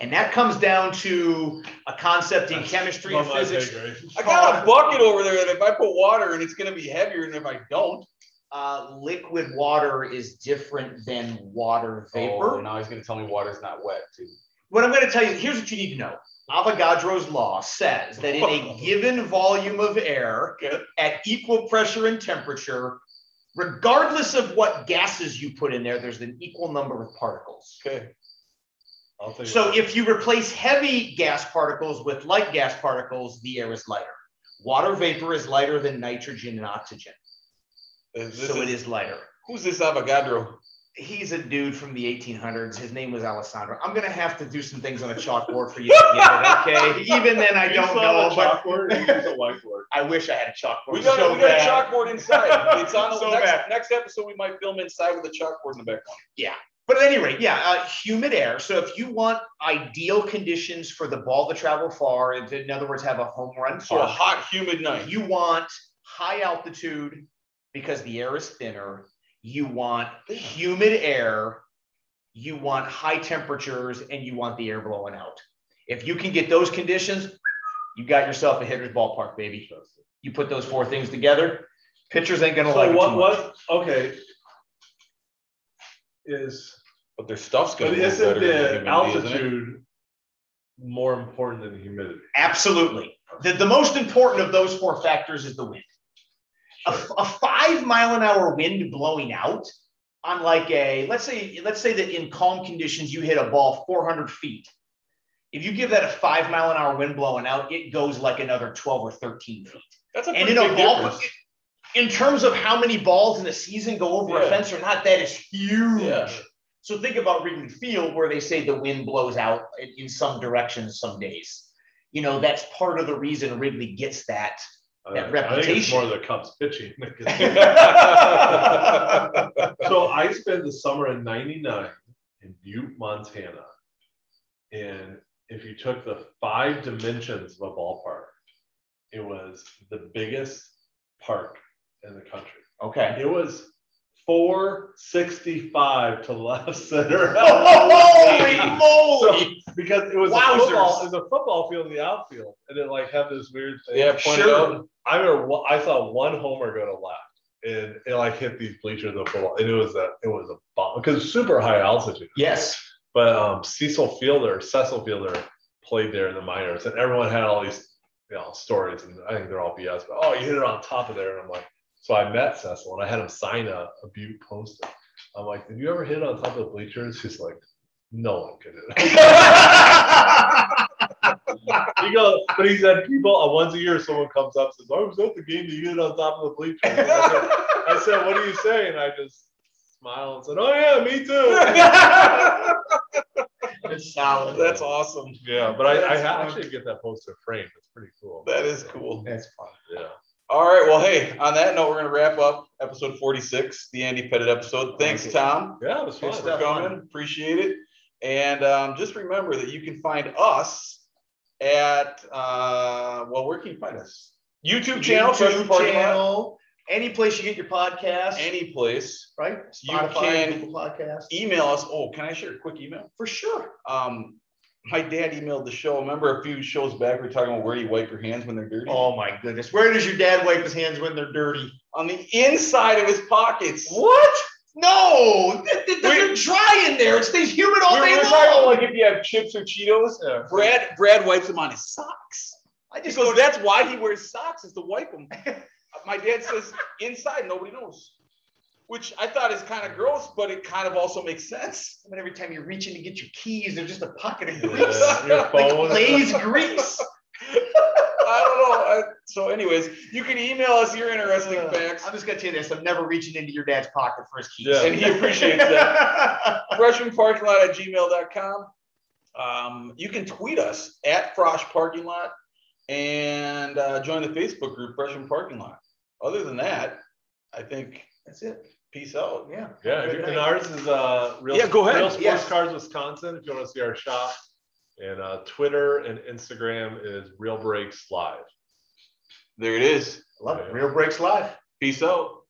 B: And that comes down to a concept in chemistry and physics.
A: I got a bucket over there that if I put water in, it's going to be heavier than if I don't.
B: Uh, liquid water is different than water vapor.
A: Oh, now he's going to tell me water's not wet too.
B: What I'm going to tell you, here's what you need to know. Avogadro's law says that in a given volume of air
A: Okay.
B: at equal pressure and temperature, regardless of what gases you put in there, there's an equal number of particles.
A: Okay.
B: So if you replace heavy gas particles with light gas particles, the air is lighter. Water vapor is lighter than nitrogen and oxygen.
A: Is this
B: So it is lighter.
A: Who's this Avogadro?
B: He's a dude from the 1800s. His name was Alessandro. I'm gonna have to do some things on a chalkboard for you to get it, okay? Even then, I
C: You
B: don't know,
C: a
B: but
C: chalkboard, use a whiteboard.
B: I wish I had a chalkboard.
A: We got,
B: so
A: we got a chalkboard inside. It's on the
B: So
A: next, next episode. We might film inside with a chalkboard in the background.
B: But at any rate, yeah, uh, humid air. So if you want ideal conditions for the ball to travel far, and in other words, have a home run
A: So a hot, humid night.
B: you want high altitude because the air is thinner. You want humid air. You want high temperatures, and you want the air blowing out. If you can get those conditions, you got yourself a hitter's ballpark, baby. You put those four things together, pitchers ain't gonna like
C: So
B: it
C: what,
B: too much.
C: what, okay. Is,
A: But their stuff's going
C: but
A: to be
C: isn't
A: better
C: the
A: humidity, isn't it?
C: altitude more important than the humidity?
B: Absolutely. The, the most important of those four factors is the wind. A, a five mile an hour wind blowing out on like a, let's say, let's say that in calm conditions, you hit a ball 400 feet. If you give that a five mile an hour wind blowing out, it goes like another 12 or 13 feet.
A: That's a
B: And
A: pretty
B: in a
A: big
B: ball,
A: difference.
B: In terms of how many balls in a season go over a fence or not, that is huge.
A: Yeah.
B: So think about Wrigley Field, where they say the wind blows out in, some directions some days. You know, that's part of the reason Wrigley gets that. That
C: Uh, I think it's
B: reputation.
C: more the Cubs pitching. So I spent the summer in ninety-nine in Butte, Montana. And if you took the five dimensions of a ballpark, it was the biggest park in the country.
B: Okay.
C: It was 465 to left center.
B: Holy moly!
C: because it was a football, it a football field in the outfield, and it like had this weird thing.
A: Yeah,
B: Sure.
C: I remember I saw one homer go to left, and it like hit these bleachers of the football, and it was a it was a bomb because super high altitude.
B: Yes.
C: But um, Cecil Fielder, Cecil Fielder, played there in the minors, and everyone had all these you know stories, and I think they're all BS. But oh, you hit it on top of there, and I'm like, so I met Cecil, and I had him sign a, a Butte poster. I'm like, did you ever hit it on top of the bleachers? He's like, no one could hit it. he goes, but he said people uh, once a year someone comes up and says, I was at the game, you hit it on top of the bleachers. I said, I said, what are you saying? I just smiled and said, oh yeah, me too.
B: It's solid.
A: That's awesome.
C: Yeah, but I, I
A: That's
C: ha- actually get that poster framed. It's pretty cool.
A: That is cool.
B: That's fun.
C: Yeah.
A: All right. Well, hey, on that note, we're going to wrap up episode 46, the Andy Pettitte episode. Thanks,
B: Okay.
A: Tom,
C: Yeah, it was
B: Good
C: fun.
A: for
B: stuff.
A: coming. Appreciate it. And um, just remember that you can find us at, uh, well, where can you find us? YouTube channel,
B: YouTube
A: Parking
B: channel, any place you get your podcast,
A: any place.
B: right?
A: You
B: Spotify,
A: can
B: Google Podcast.
A: Email us. Oh, can I share a quick email?
B: For sure.
A: Um, my dad emailed the show. Remember a few shows back, we are talking about where you wipe your hands when they're dirty?
B: Oh my goodness. Where does your dad wipe his hands when they're dirty?
A: On the inside of his pockets.
B: What? No, th- th- they're dry in there. It stays humid all
A: were,
B: day
A: were
B: long.
A: like if you have chips or Cheetos.
C: Yeah.
A: Brad Brad wipes them on his socks.
B: I just go.
A: that's why he wears socks is to wipe them. My dad says inside nobody knows, which I thought is kind of gross, but it kind of also makes sense.
B: I mean, every time you're reaching to get your keys, there's just a pocket of
C: Yeah,
B: grease,
C: your
B: like
C: phone.
B: Lay's grease.
A: I don't know. I, so, anyways, you can email us your interesting
B: Uh,
A: facts,
B: I'm just gonna tell you this: I'm never reaching into your dad's pocket for his keys.
C: Yeah.
A: and he appreciates that. freshmanparkinglot at gmail.com. Um, you can tweet us at Frosh Parking Lot and uh, join the Facebook group Freshman Parking Lot. Other than that, I think
B: That's it.
A: peace out.
B: Yeah.
C: Yeah,
B: Good
C: and
B: night.
C: ours is uh, real,
A: Yeah, go ahead.
C: real Sports
B: Yes.
C: Cards Wisconsin. If you want to see our shop, and uh, Twitter and Instagram is Real Breaks Live.
A: There it is.
B: I love it. Real breaks live.
A: Peace out.